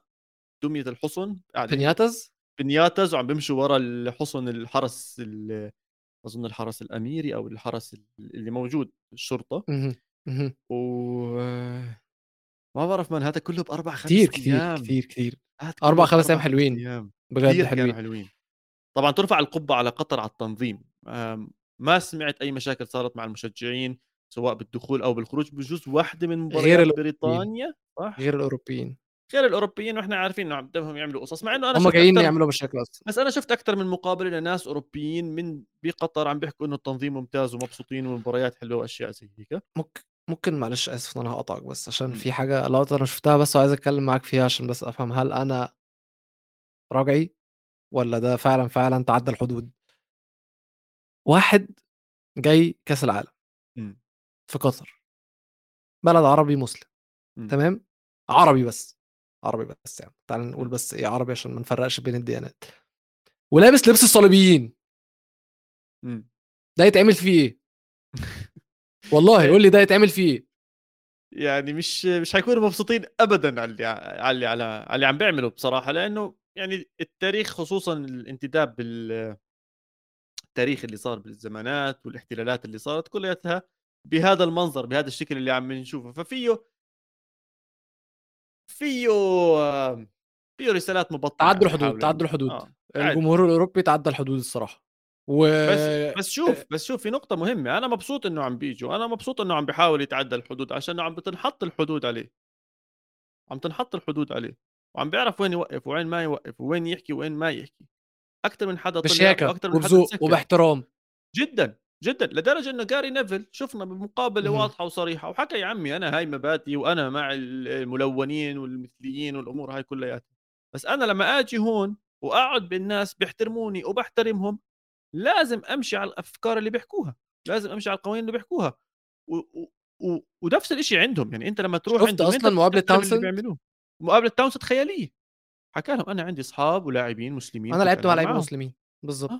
دمية الحصن قاعدين piñatas بنياتز؟ وعم بيمشوا ورا الحصن الحرس ال- أظن الحرس الأميري أو الحرس اللي موجود الشرطه. و ما بعرف من هذا كله بأربع خمس أيام. 4 5 بأربع، أيام خمس حلوين. أيام. بجد كتير كانوا حلوين. حلوين. طبعا ترفع القبه على قطر على التنظيم. آم، ما سمعت أي مشاكل صارت مع المشجعين سواء بالدخول أو بالخروج بجوز واحدة من مباريات الأوروبيين. بريطانيا صح غير الأوروبيين غير الأوروبيين وإحنا عارفين إنه بدهم يعملوا قصص مع إنه أنا هم جايين أكتر يعملوا مشاكل أصلًا بس أنا شفت أكثر من مقابلة لناس أوروبيين من بقطر عم بيحكوا إنه التنظيم ممتاز ومبسوطين والمباريات حلوة وأشياء زي هيك ممكن ممكن معلش آسف إن أنا هاقاطعك بس عشان إمم. في حاجة لقطة أنا شُفتها بس وعايز أتكلم معاك فيها عشان بس أفهم هل أنا رجعي والّا ده فعلًا، فعلًا تعدّى الحدود؟ واحد جاي كأس العالم إمم. في قطر، بلد عربي مسلم إمم. تمام، عربي بس، عربي بس يعني، تعالَ نقول. بس إيه عربي عشان ما نفرّقش بين الديانات، ولابس لبس الصليبيين، إمم. ده يتعمل فيه إيه؟ والله [laughs] قُل لي ده يتعمل فيه إيه؟ يعني مش مش حيكونوا مبسوطين ابدا على اللي على اللي على اللي عم بيعملوا بصراحة لأنه يعني التاريخ خصوصا الانتداب بال التاريخ اللي صار بالزمانات والاحتلالات اللي صارت كلياتها بهذا المنظر بهذا الشكل اللي عم نشوفه. ففيه فيه فيه رسالات مبطنه تعدّوا الحدود، تعدّوا. الحدود، آه. الجمهور الأوروبي تعدّى الحدود الصراحة، و بس بس شوف بس شوف في نقطة مهمة. أنا مبسوط إنه عم بيجوا. أنا مبسوط إنه عم بيحاول يتعدى الحدود عشان عم بتنحط الحدود عليه. عم تنحط الحدود عليه. وعم بيعرف وين يوقف وين ما يوقف وين يحكي وين ما يحكي. أكثر من حدا طلع وأكثر من حدا وباحترام، جدا جدا لدرجة إنه جاري نيفل شفنا بمقابلة اهم. واضحة وصريحة وحكى يا عمي أنا هاي مبادئي وأنا مع الملونين والمثليين والأمور هاي كلياتها. بس أنا لما آجي هون وأقعد بالناس بيحترموني وبحترمهم لازم أمشي على الأفكار اللي بيحكوها لازم أمشي على القوانين اللي بيحكوها. و... و... و... ونفس الشيء عندهم يعني أنت لما تروح شُفت بتحترم اللي تاونسند؟ مقابلة تاونسند خيالية. حكى لهم أنا عندي أصحاب ولاعبين مسلمين كنت لعبت مع معهم. مسلمين، بالضبط. آه.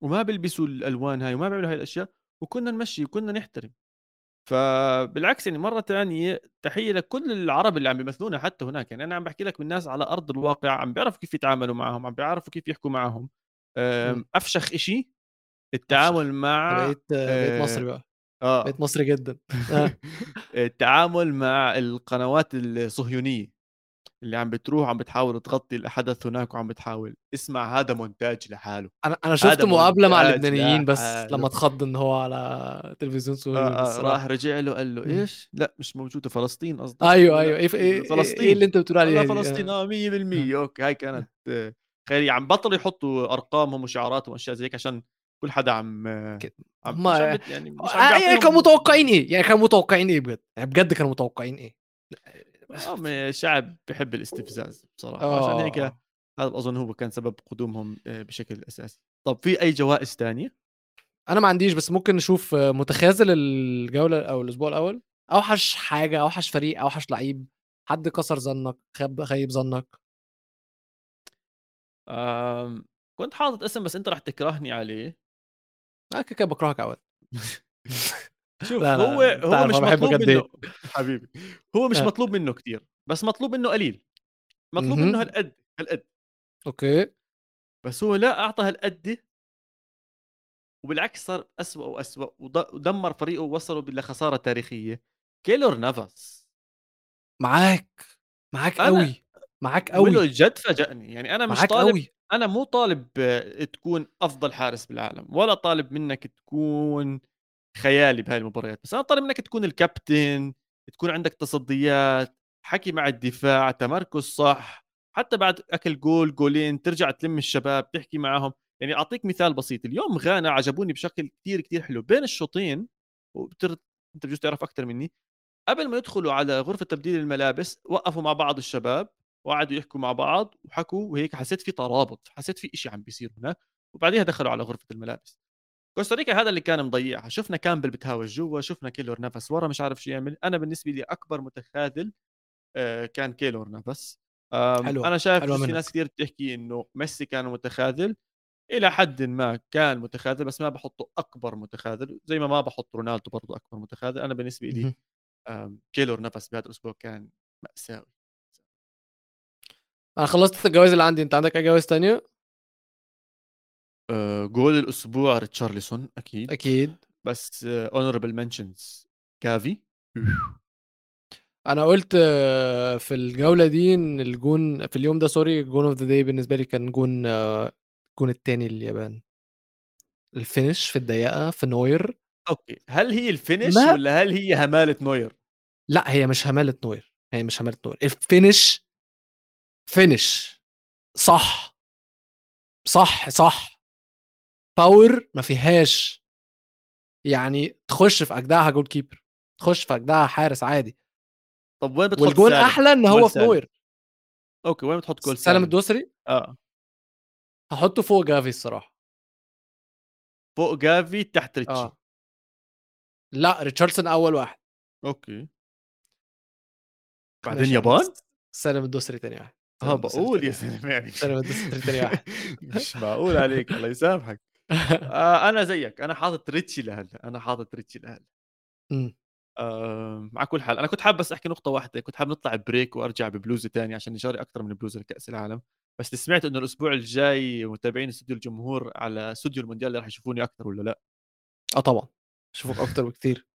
وما بيلبسوا الألوان هاي وما بيعملوا هاي الأشياء وكنا نمشي وكنا نحترم فبالعكس يعني مرة ثانية تحية لكل العرب اللي عم بيمثلونا حتى هناك يعني أنا عم بحكي لك من ناس على أرض الواقع عم بيعرفوا كيف يتعاملوا معهم عم بيعرفوا كيف يحكوا معهم إمم. أفشخ إشي التعامل مع بقيت بقيت آه، مصري بقى، آه بقيت مصري جدًا، آه. [laughs] التعامل مع القنوات الصهيونية اللي عم بتروح عم بتحاول تغطي الحدث هناك وعم بتحاول اسمع هذا مونتاج لحاله أنا أنا شُفت هذا مقابلة مع اللبنانيين بس لحاله. لمّا اتخض إن هو على تلفزيون آه آه الصراحة. راح رجع له قال له. إيش؟ لا مش موجودة فلسطين قصدك أيوه، ولا أيوه، إيه إيه فلسطين إيه اللي أنت بتقول دي؟ فلسطين آه. آه 100% أوكي هاي كانت آه، خيالية عم بطلوا يحطوا أرقامهم وشعاراتهم وأشياء زي هيك عشان كل حدا عم عم بت- يعني آه، يعني كانوا متوقعين إيه؟ يعني كانوا متوقعين إيه بجد؟ يعني بجد كانوا متوقعين إيه؟ آه، شعب بحب الاستفزاز بصراحة عشان هيك آه. هذا اظن هو كان سبب قدومهم آه، بشكل أساسي طب في أي جوائز تانية أنا ما عنديش بس ممكن نشوف متخاذل الجولة أو الأسبوع الأول، أوحش حاجة، أوحش فريق، أوحش لعيب، حد كسر ظنك، خاب خيب ظنك. آم، كنت حاطط اسم بس أنت رح تكرهني عليه أنا كده باكرهك عواد. [laughs] شوف لا، لا، هو هو مش أنا مطلوب قد إيه. منه حبيبي هو مش آه. مطلوب منه كتير بس مطلوب منه قليل مطلوب. منه هالقد هالقد أوكي. بس هو لا أعطى هالقد وبالعكس صار أسوأ وأسوأ ودمر فريقه ووصله لخسارة تاريخية كيلور نافاس معاك، معاك أنا- أوي، معاك أوي، جد فاجأني يعني أنا مش معاك طالب أوي. أنا مو طالب تكون أفضل حارس بالعالم ولا طالب منك تكون خيالي بهاي المباريات بس أنا طالب منك تكون الكابتن تكون عندك تصديات حكي مع الدفاع تمركز صح حتى بعد أكل جول جولين ترجع تلم الشباب تحكي معهم يعني أعطيك مثال بسيط اليوم غانا عجبوني بشكل كتير كتير حلو بين الشوطين وبتر... أنت بجوز تعرف أكثر مني قبل ما يدخلوا على غرفة تبديل الملابس وقفوا مع بعض الشباب وقعدوا يحكوا مع بعض وحكوا وهيك حسيت في ترابط حسيت في إشي عم بيصير هناك وبعديها دخلوا على غرفة الملابس. كوستاريكا هذا اللي كان مضيعها شفنا كامبل بتهاوش جوا شفنا كيلور نافاس ورا مش عارف شو يعمل أنا بالنسبة لي أكبر متخاذل آه، كان كيلور نافاس آمم، حلوة، أنا شايف بجوز في. ناس كتير بتحكي إنه ميسي كان متخاذل، إلى حدٍ ما كان متخاذل بس ما باحطّه أكبر متخاذل، زي ما ما باحط رونالدو برضه أكبر متخاذل، إلي اهم. آمم، كيلور نافاس بهذا الأسبوع كان مأساوي. أنا خلّصت الجوايز اللي عندي، أنت عندك أي جوايز تانية؟ جول الأسبوع ريتشارلسون أكيد، أكيد. بس honorable mentions جافي أنا قُلت في الجولة دي إن الجون في اليوم ده sorry الجون of the day بالنسبة لي كان جون الجون التاني لليابان. ال finish في الضيقة في نوير. أوكي، هل هي ال finish ما والّا هل هي همالة نوير؟ لأ، هي مش همالة نوير، هي مش همالة نوير، ال finish finish صح، صح، صح، power ما فيهاش، يعني تخش في أجدعها goal keeper تخش في أجدعها حارس عادي، طب وين بتحط والجون سالم؟ إن جول هو في. نوير. أوكي، وين بتحط جول سالم سالم؟ الدوسري آه، هاحطه فوق جافي الصراحة. فوق جافي تحت ريتشي، آه. لأ، ريتشاردسون أول واحد. أوكي. بعدين يابان؟ سالم الدوسري تاني واحد. باقول تاني يا. زلمة يعني سالم الدوسري تاني واحد. [laughs] مش معقول عليك الله يسامحك. [laughs] آه، أنا زيك، أنا حاطط ريتشي لهلّا، أنا حاطط ريتشي لهلّا. إمم. آآ، على كل حال أنا كنت حابب بس أحكي نقطة واحدة، كنت حابب نطلع break وأرجع ببلوزة تاني عشان نشاري أكتر من بلوزة لكأس العالم، بس سمعت إنه الأسبوع الجاي متابعين استوديو الجمهور على استوديو المونديال اللي راح يشوفوني أكتر والّا لأ؟ آه طبعًا، أشوفك أكتر بكتير.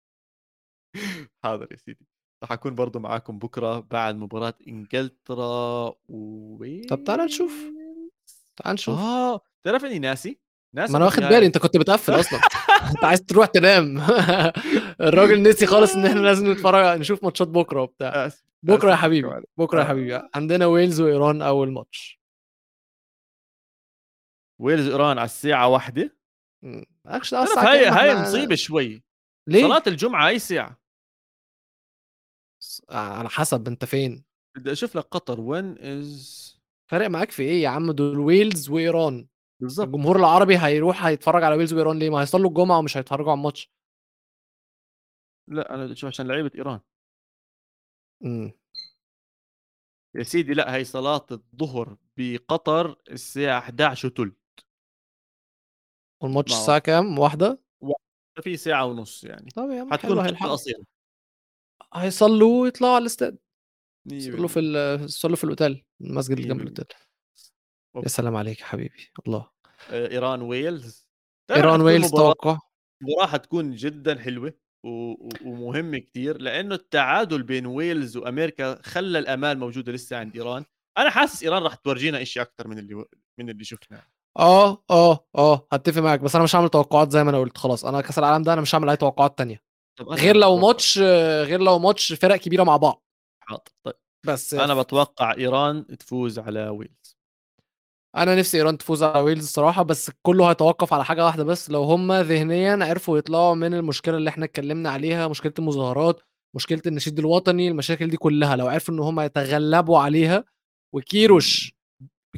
[laughs] حاضر يا سيدي، راح أكون برضه معاكم بكرة بعد مباراة إنجلترا و طب تعالَ نشوف، تعالَ نشوف. آه، تعرف إني ناسي، ناسي ما إنه واخد النهاية بالي أنت كنت بتقفّل أصلًا، [laughs] أنت عايز تروح تنام. [laughs] الراجل نسي خالص إن إحنا لازم نتفرج نشوف ماتشات بكرة وبتاع. آسف، بكرة يا حبيبي،. بكرة يا آه. حبيبي، عندنا ويلز وإيران أول ماتش. ويلز إيران على الساعة 13:00 إمم، مالكش دعوة تعرف الساعة هاي هاي مصيبة شوي، ليه؟ صلاة الجمعة أي ساعة؟ س على حسب أنت فين. بدي أشوف لك قطر when is فارق معاك في إيه يا عم دول ويلز وإيران. بالضبط. الجمهور العربي هيروح هيتفرج على ويلز وإيران ليه؟ ما هيصلّوا الجمعة ومش هيتفرجوا على الماتش. لأ، أنا بدي أشوف عشان لعيبة إيران. إمم. يا سيدي لأ، هي صلاة الضهر بقطر الساعة 11:03 والماتش ما الساعة أعرف. كام؟ 13:00؟ في ساعة ونُص يعني، طب يا عم حتكون فترة هيلحقوا. قصيرة. هيصلّوا ويطلعوا على الاستاد. 100% يصلّوا في ال يصلّوا في الأوتيل، المسجد اللي جنب 100% الأوتيل. يا. سلام عليك يا حبيبي، الله. آآ، إيران ويلز حتكون ويلز توقع؟ مباراة حتكون جدًا حلوة و و ومهمة كتير، لإنه التعادل بين ويلز وأمريكا خلّى الآمال موجودة لسه عند إيران، أنا حاسس إيران راح تورجينا إشي أكتر من اللي من اللي شُفناه. آه، آه، آه، هاتفق معاك، بس أنا مش هاعمل توقعات زي ما أنا قُلت خلاص، أنا كأس العالم ده أنا مش هاعمل أي توقعات تانية، غير لو ماتش غير لو ماتش فرق كبيرة مع بعض. حاضر، طيب بس أنا ف باتوقع إيران تفوز على ويلز. أنا نفسي إيران تفوز على ويلز الصراحة، بس كلّه هيتوقف على حاجة واحدة بس، لو هُم ذهنيًا عرفوا يطلعوا من المشكلة اللي إحنا اتكلمنا عليها، مشكلة المظاهرات، مشكلة النشيد الوطني، المشاكل دي كلّها، لو عرفوا إن هُم يتغلبوا عليها، وكيروش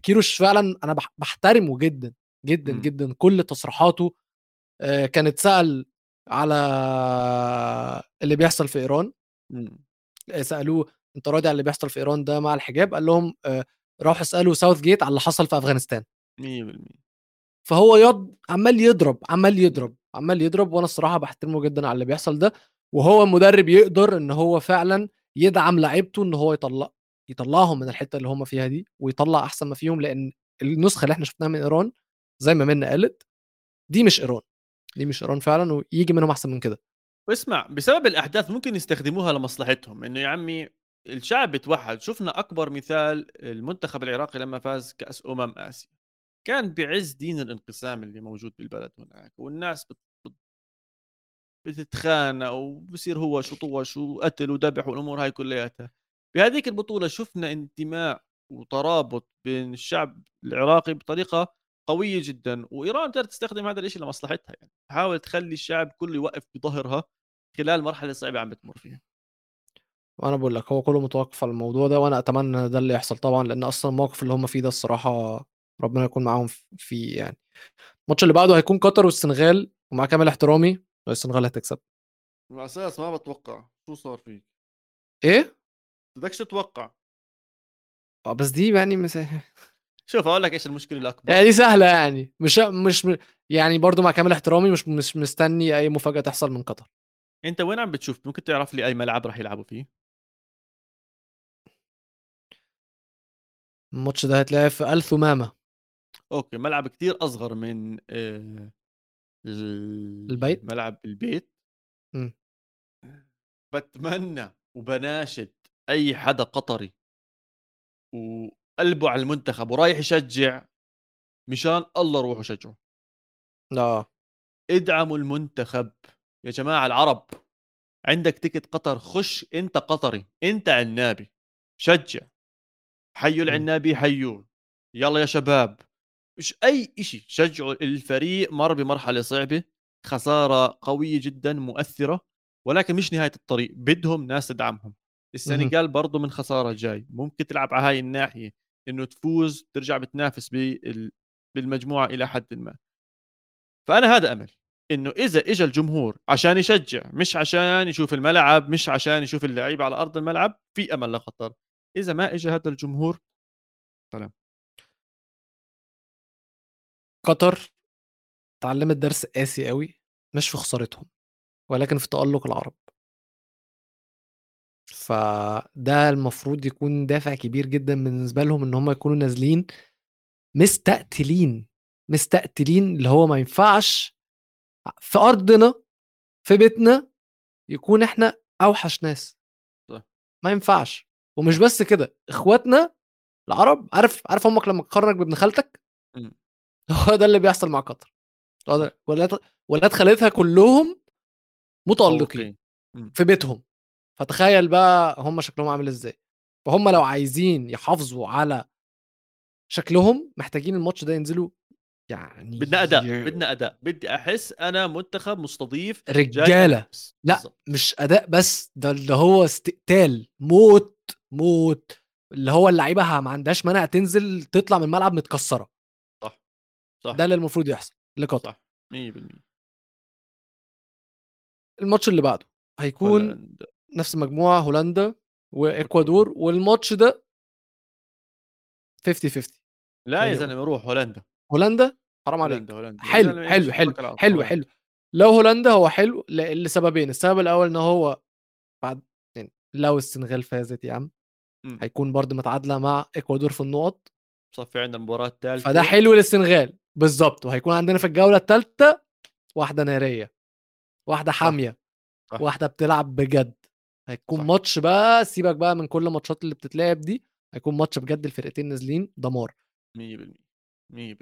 كيروش فعلًا أنا باح باحترمه جدًا، جدًا،. جدًا، كل تصريحاته آآ، كان اتسأل على اللي بيحصل في إيران، إمم. آآ، سألوه أنت راضي عن اللي بيحصل في إيران ده مع الحجاب؟ قال لهم روحوا اسألوا South Gate على اللي حصل في أفغانستان. 100% فهو يض عمّال يضرب، عمّال يضرب، عمّال يضرب، وأنا الصراحة باحترمه جدًا على اللي بيحصل ده، وهو مدرب يقدر إن هو فعلًا يدعم لعيبته إن هو يطلّع يطلّعهم من الحتة اللي هُم فيها دي، ويطلّع أحسن ما فيهم، لإن النسخة اللي إحنا شُفناها من إيران زي ما منى قالت، دي مش إيران، دي مش إيران فعلًا، وييجي منهم أحسن من كده. واسمع بسبب الأحداث ممكن يستخدموها لمصلحتهم، إنه يا عمي الشعب بيتوحد، شُفنا أكبر مثال المنتخب العراقي لمّا فاز كأس أمم آسيا، كان بعز دين الانقسام اللي موجود بالبلد هناك، والناس بت بت بتتخانق وبصير هو شو طوش وقتل وذبح والأمور هاي كلّياتها. بهذيك البطولة شُفنا انتماء وترابط بين الشعب العراقي بطريقة قوية جدًا، وإيران تقدر تستخدم هذا الإشي لمصلحتها يعني، تحاول تخلّي الشعب كلّه يوقف بضهرها خلال مرحلة صعبة عم بتمُر فيها. وأنا باقول لك هو كلّه متوقف على الموضوع ده، وأنا أتمنى إن ده اللي يحصل طبعًا، لإن أصلًا الموقف اللي هُم فيه ده الصراحة ربنا يكون معاهم فيه يعني. الماتش اللي بعده هيكون قطر والسنغال، ومع كامل احترامي السنغال هتكسب. على أساس ما باتوقع، شو صار فيك؟ إيه؟ بدكش تتوقع. آه، بس دي يعني مس... [laughs] شوف أقول لك إيش المشكلة الأكبر يعني دي سهلة يعني مش مش يعني برضو مع كامل احترامي مش مش مستني أي مفاجأة تحصل من قطر أنت وين عم بتشوف ممكن تعرف لي أي ملعب راح يلعبوا فيه الماتش ده هيتلعب في ال ثمامه أوكي ملعب كتير أصغر من آه، البيت؟ ملعب البيت. مم. بتمنى وبناشد أي حدا قطري وقلبه على المنتخب ورايح يشجع مشان الله روحوا شجعوا لا ادعموا المنتخب يا جماعة العرب. عندك تيكت قطر خش أنت قطري أنت عنابي شجع. حيوا العنابي حيوه يلا يا شباب. مش أي شيء شجعوا الفريق مر بمرحلة صعبة خسارة قوية جدا مؤثرة ولكن مش نهاية الطريق. بدهم ناس تدعمهم. السنغال برضه من خسارة جاي. ممكن تلعب على هاي الناحية. إنه تفوز ترجع بتنافس بال- بالمجموعة إلى حد ما. فأنا هذا أمل. إنه إذا اجى الجمهور عشان يشجع مش عشان يشوف الملعب مش عشان يشوف اللعيبة على أرض الملعب في أمل لقطر إذا ما اجى هذا الجمهور قطر اتعلمت درس قاسي قوي مش في خسارتهم ولكن في تألق العرب. فده المفروض يكون دافع كبير جدا بالنسبة لهم إن هم يكونوا نازلين مستقتلين مستقتلين اللي هو ما ينفعش في أرضنا في بيتنا يكون إحنا أوحش ناس. ما ينفعش. ومش بس كده إخواتنا العرب عارف عارف أمك لما تقارنك بابن خالتك مم. [laughs] هو ده اللي بيحصل مع قطر ده- ولاد ولاد خالتها كلهم متألقين متفوقين. مم. في بيتهم فتخيل بقى هم شكلهم عامل إزاي فهم لو عايزين يحافظوا على شكلهم محتاجين الماتش ده ينزلوا يعني بدنا أداء بدنا أداء بدي أحس أنا منتخب مستضيف رجالة. لا. مش أداء بس ده اللي هو استقتال موت موت اللي هو اللعيبة ما عندهاش مانع تنزل تطلع من الملعب متكسرة. صح صح. ده اللي المفروض يحصل لقطر صح 100% الماتش اللي بعده هيكون هولندا. نفس المجموعة هولندا وإكوادور والماتش ده 50 50 لا يا يعني زلمة روح هولندا. هولندا؟ حرام عليك. هولندا هولندا. حلو زلمة، حلو حلو. حلو هولندا. حلو. لو هولندا هو حلو لسببين. السبب الأول إن هو بعد يعني لو السنغال فازت يا عم. هيكون برضه متعادلة مع إكوادور في النقط. صفي عندنا المباراة الثالثه فده حلو للسنغال. بالظبط وهيكون عندنا في الجولة الثالثه واحدة نارية واحدة حامية صح. واحدة بتلعب بجد. هيكون صح. ماتش بقى سيبك بقى من كل الماتشات اللي بتتلعب دي هيكون ماتش بجد الفرقتين نازلين دمار. 100% 100%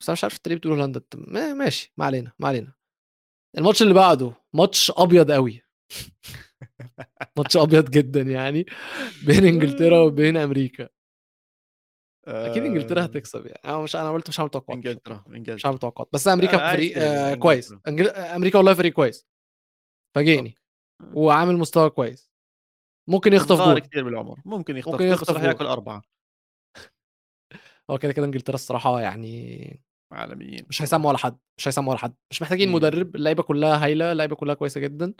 بس أنا مش عارف أنت ليه بتقول هولندا ماشي ما علينا ما علينا. الماتش اللي بعده ماتش أبيض قوي [laughs] ماتش أبيض جدا يعني بين إنجلترا وبين أمريكا. أكيد إنجلترا آه، هتكسب يعني. أنا مش أنا قلت مش هعمل توقعات. إنجلترا مش إنجلترا. هعمل توقعات. بس أمريكا عايز فريق آه. كويس. أنجل... أمريكا والله فريق كويس. فاجئني. أوكي. وعامل مستوى كويس. ممكن يخطف جول. كثير بالعمر. ممكن يخطف ممكن يخطف راح. ياكل أربعة. هو كده كده إنجلترا الصراحة يعني عالميين. مش هيسموا ولا حد. مش هيسموا ولا حد. مش محتاجين. مدرب. اللعيبة كلها هايلة. اللعيبة كلها كويسة جدا.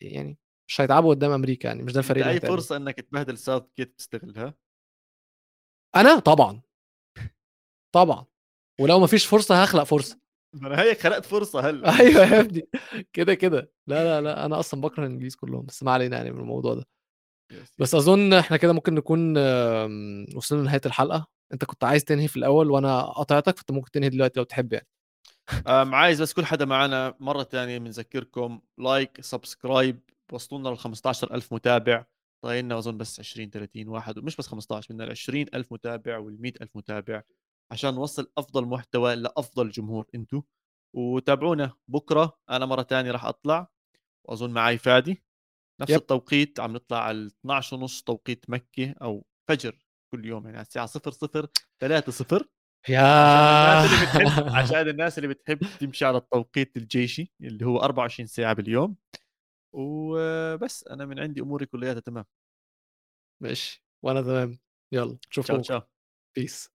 يعني مش هيتعبوا قدام أمريكا يعني مش ده الفريق اللي أي. فرصة إنك تبهدل ساوث جيت تستغلها؟ أنا؟ طبعا. طبعا. ولو ما فيش فرصة هخلق فرصة. أنا هيك خلقت فرصة هلا. [laughs] أيوه يا ابني. كده كده. لا لا لا. أنا أصلا بكره الإنجليز كلهم بس ما علينا يعني من الموضوع ده. بس أظن إحنا كده ممكن نكون آم، وصلنا لنهاية الحلقة. أنت كنت عايز تنهي في الأول وأنا قطعتك فأنت ممكن تنهي دلوقتي لو تحب يعني. عايز بس كل حدا معنا مرة تانية بنذكركم like subscribe وصلونا ل 15000 متابع. طايلنا أظن بس 20 30 واحد ومش بس 15 بدنا ال 20000 متابع وال 100000 متابع عشان نوصل أفضل محتوى لأفضل جمهور انتو. وتابعونا. بكرة أنا مرة تانية راح أطلع وأظن معي فادي. نفس yep. التوقيت عم نطلع على 12 ونص توقيت مكة أو فجر كل يوم يعني على الساعة 00 3 0 يا عشان الناس اللي بتحب [laughs] عشان الناس اللي بتحب تمشي على التوقيت الجيشي اللي هو 24 ساعة باليوم. وبس أنا من عندي أموري كلياتها تمام. ماشي وأنا تمام. يلا تشاو نشوفكم تشاو بيس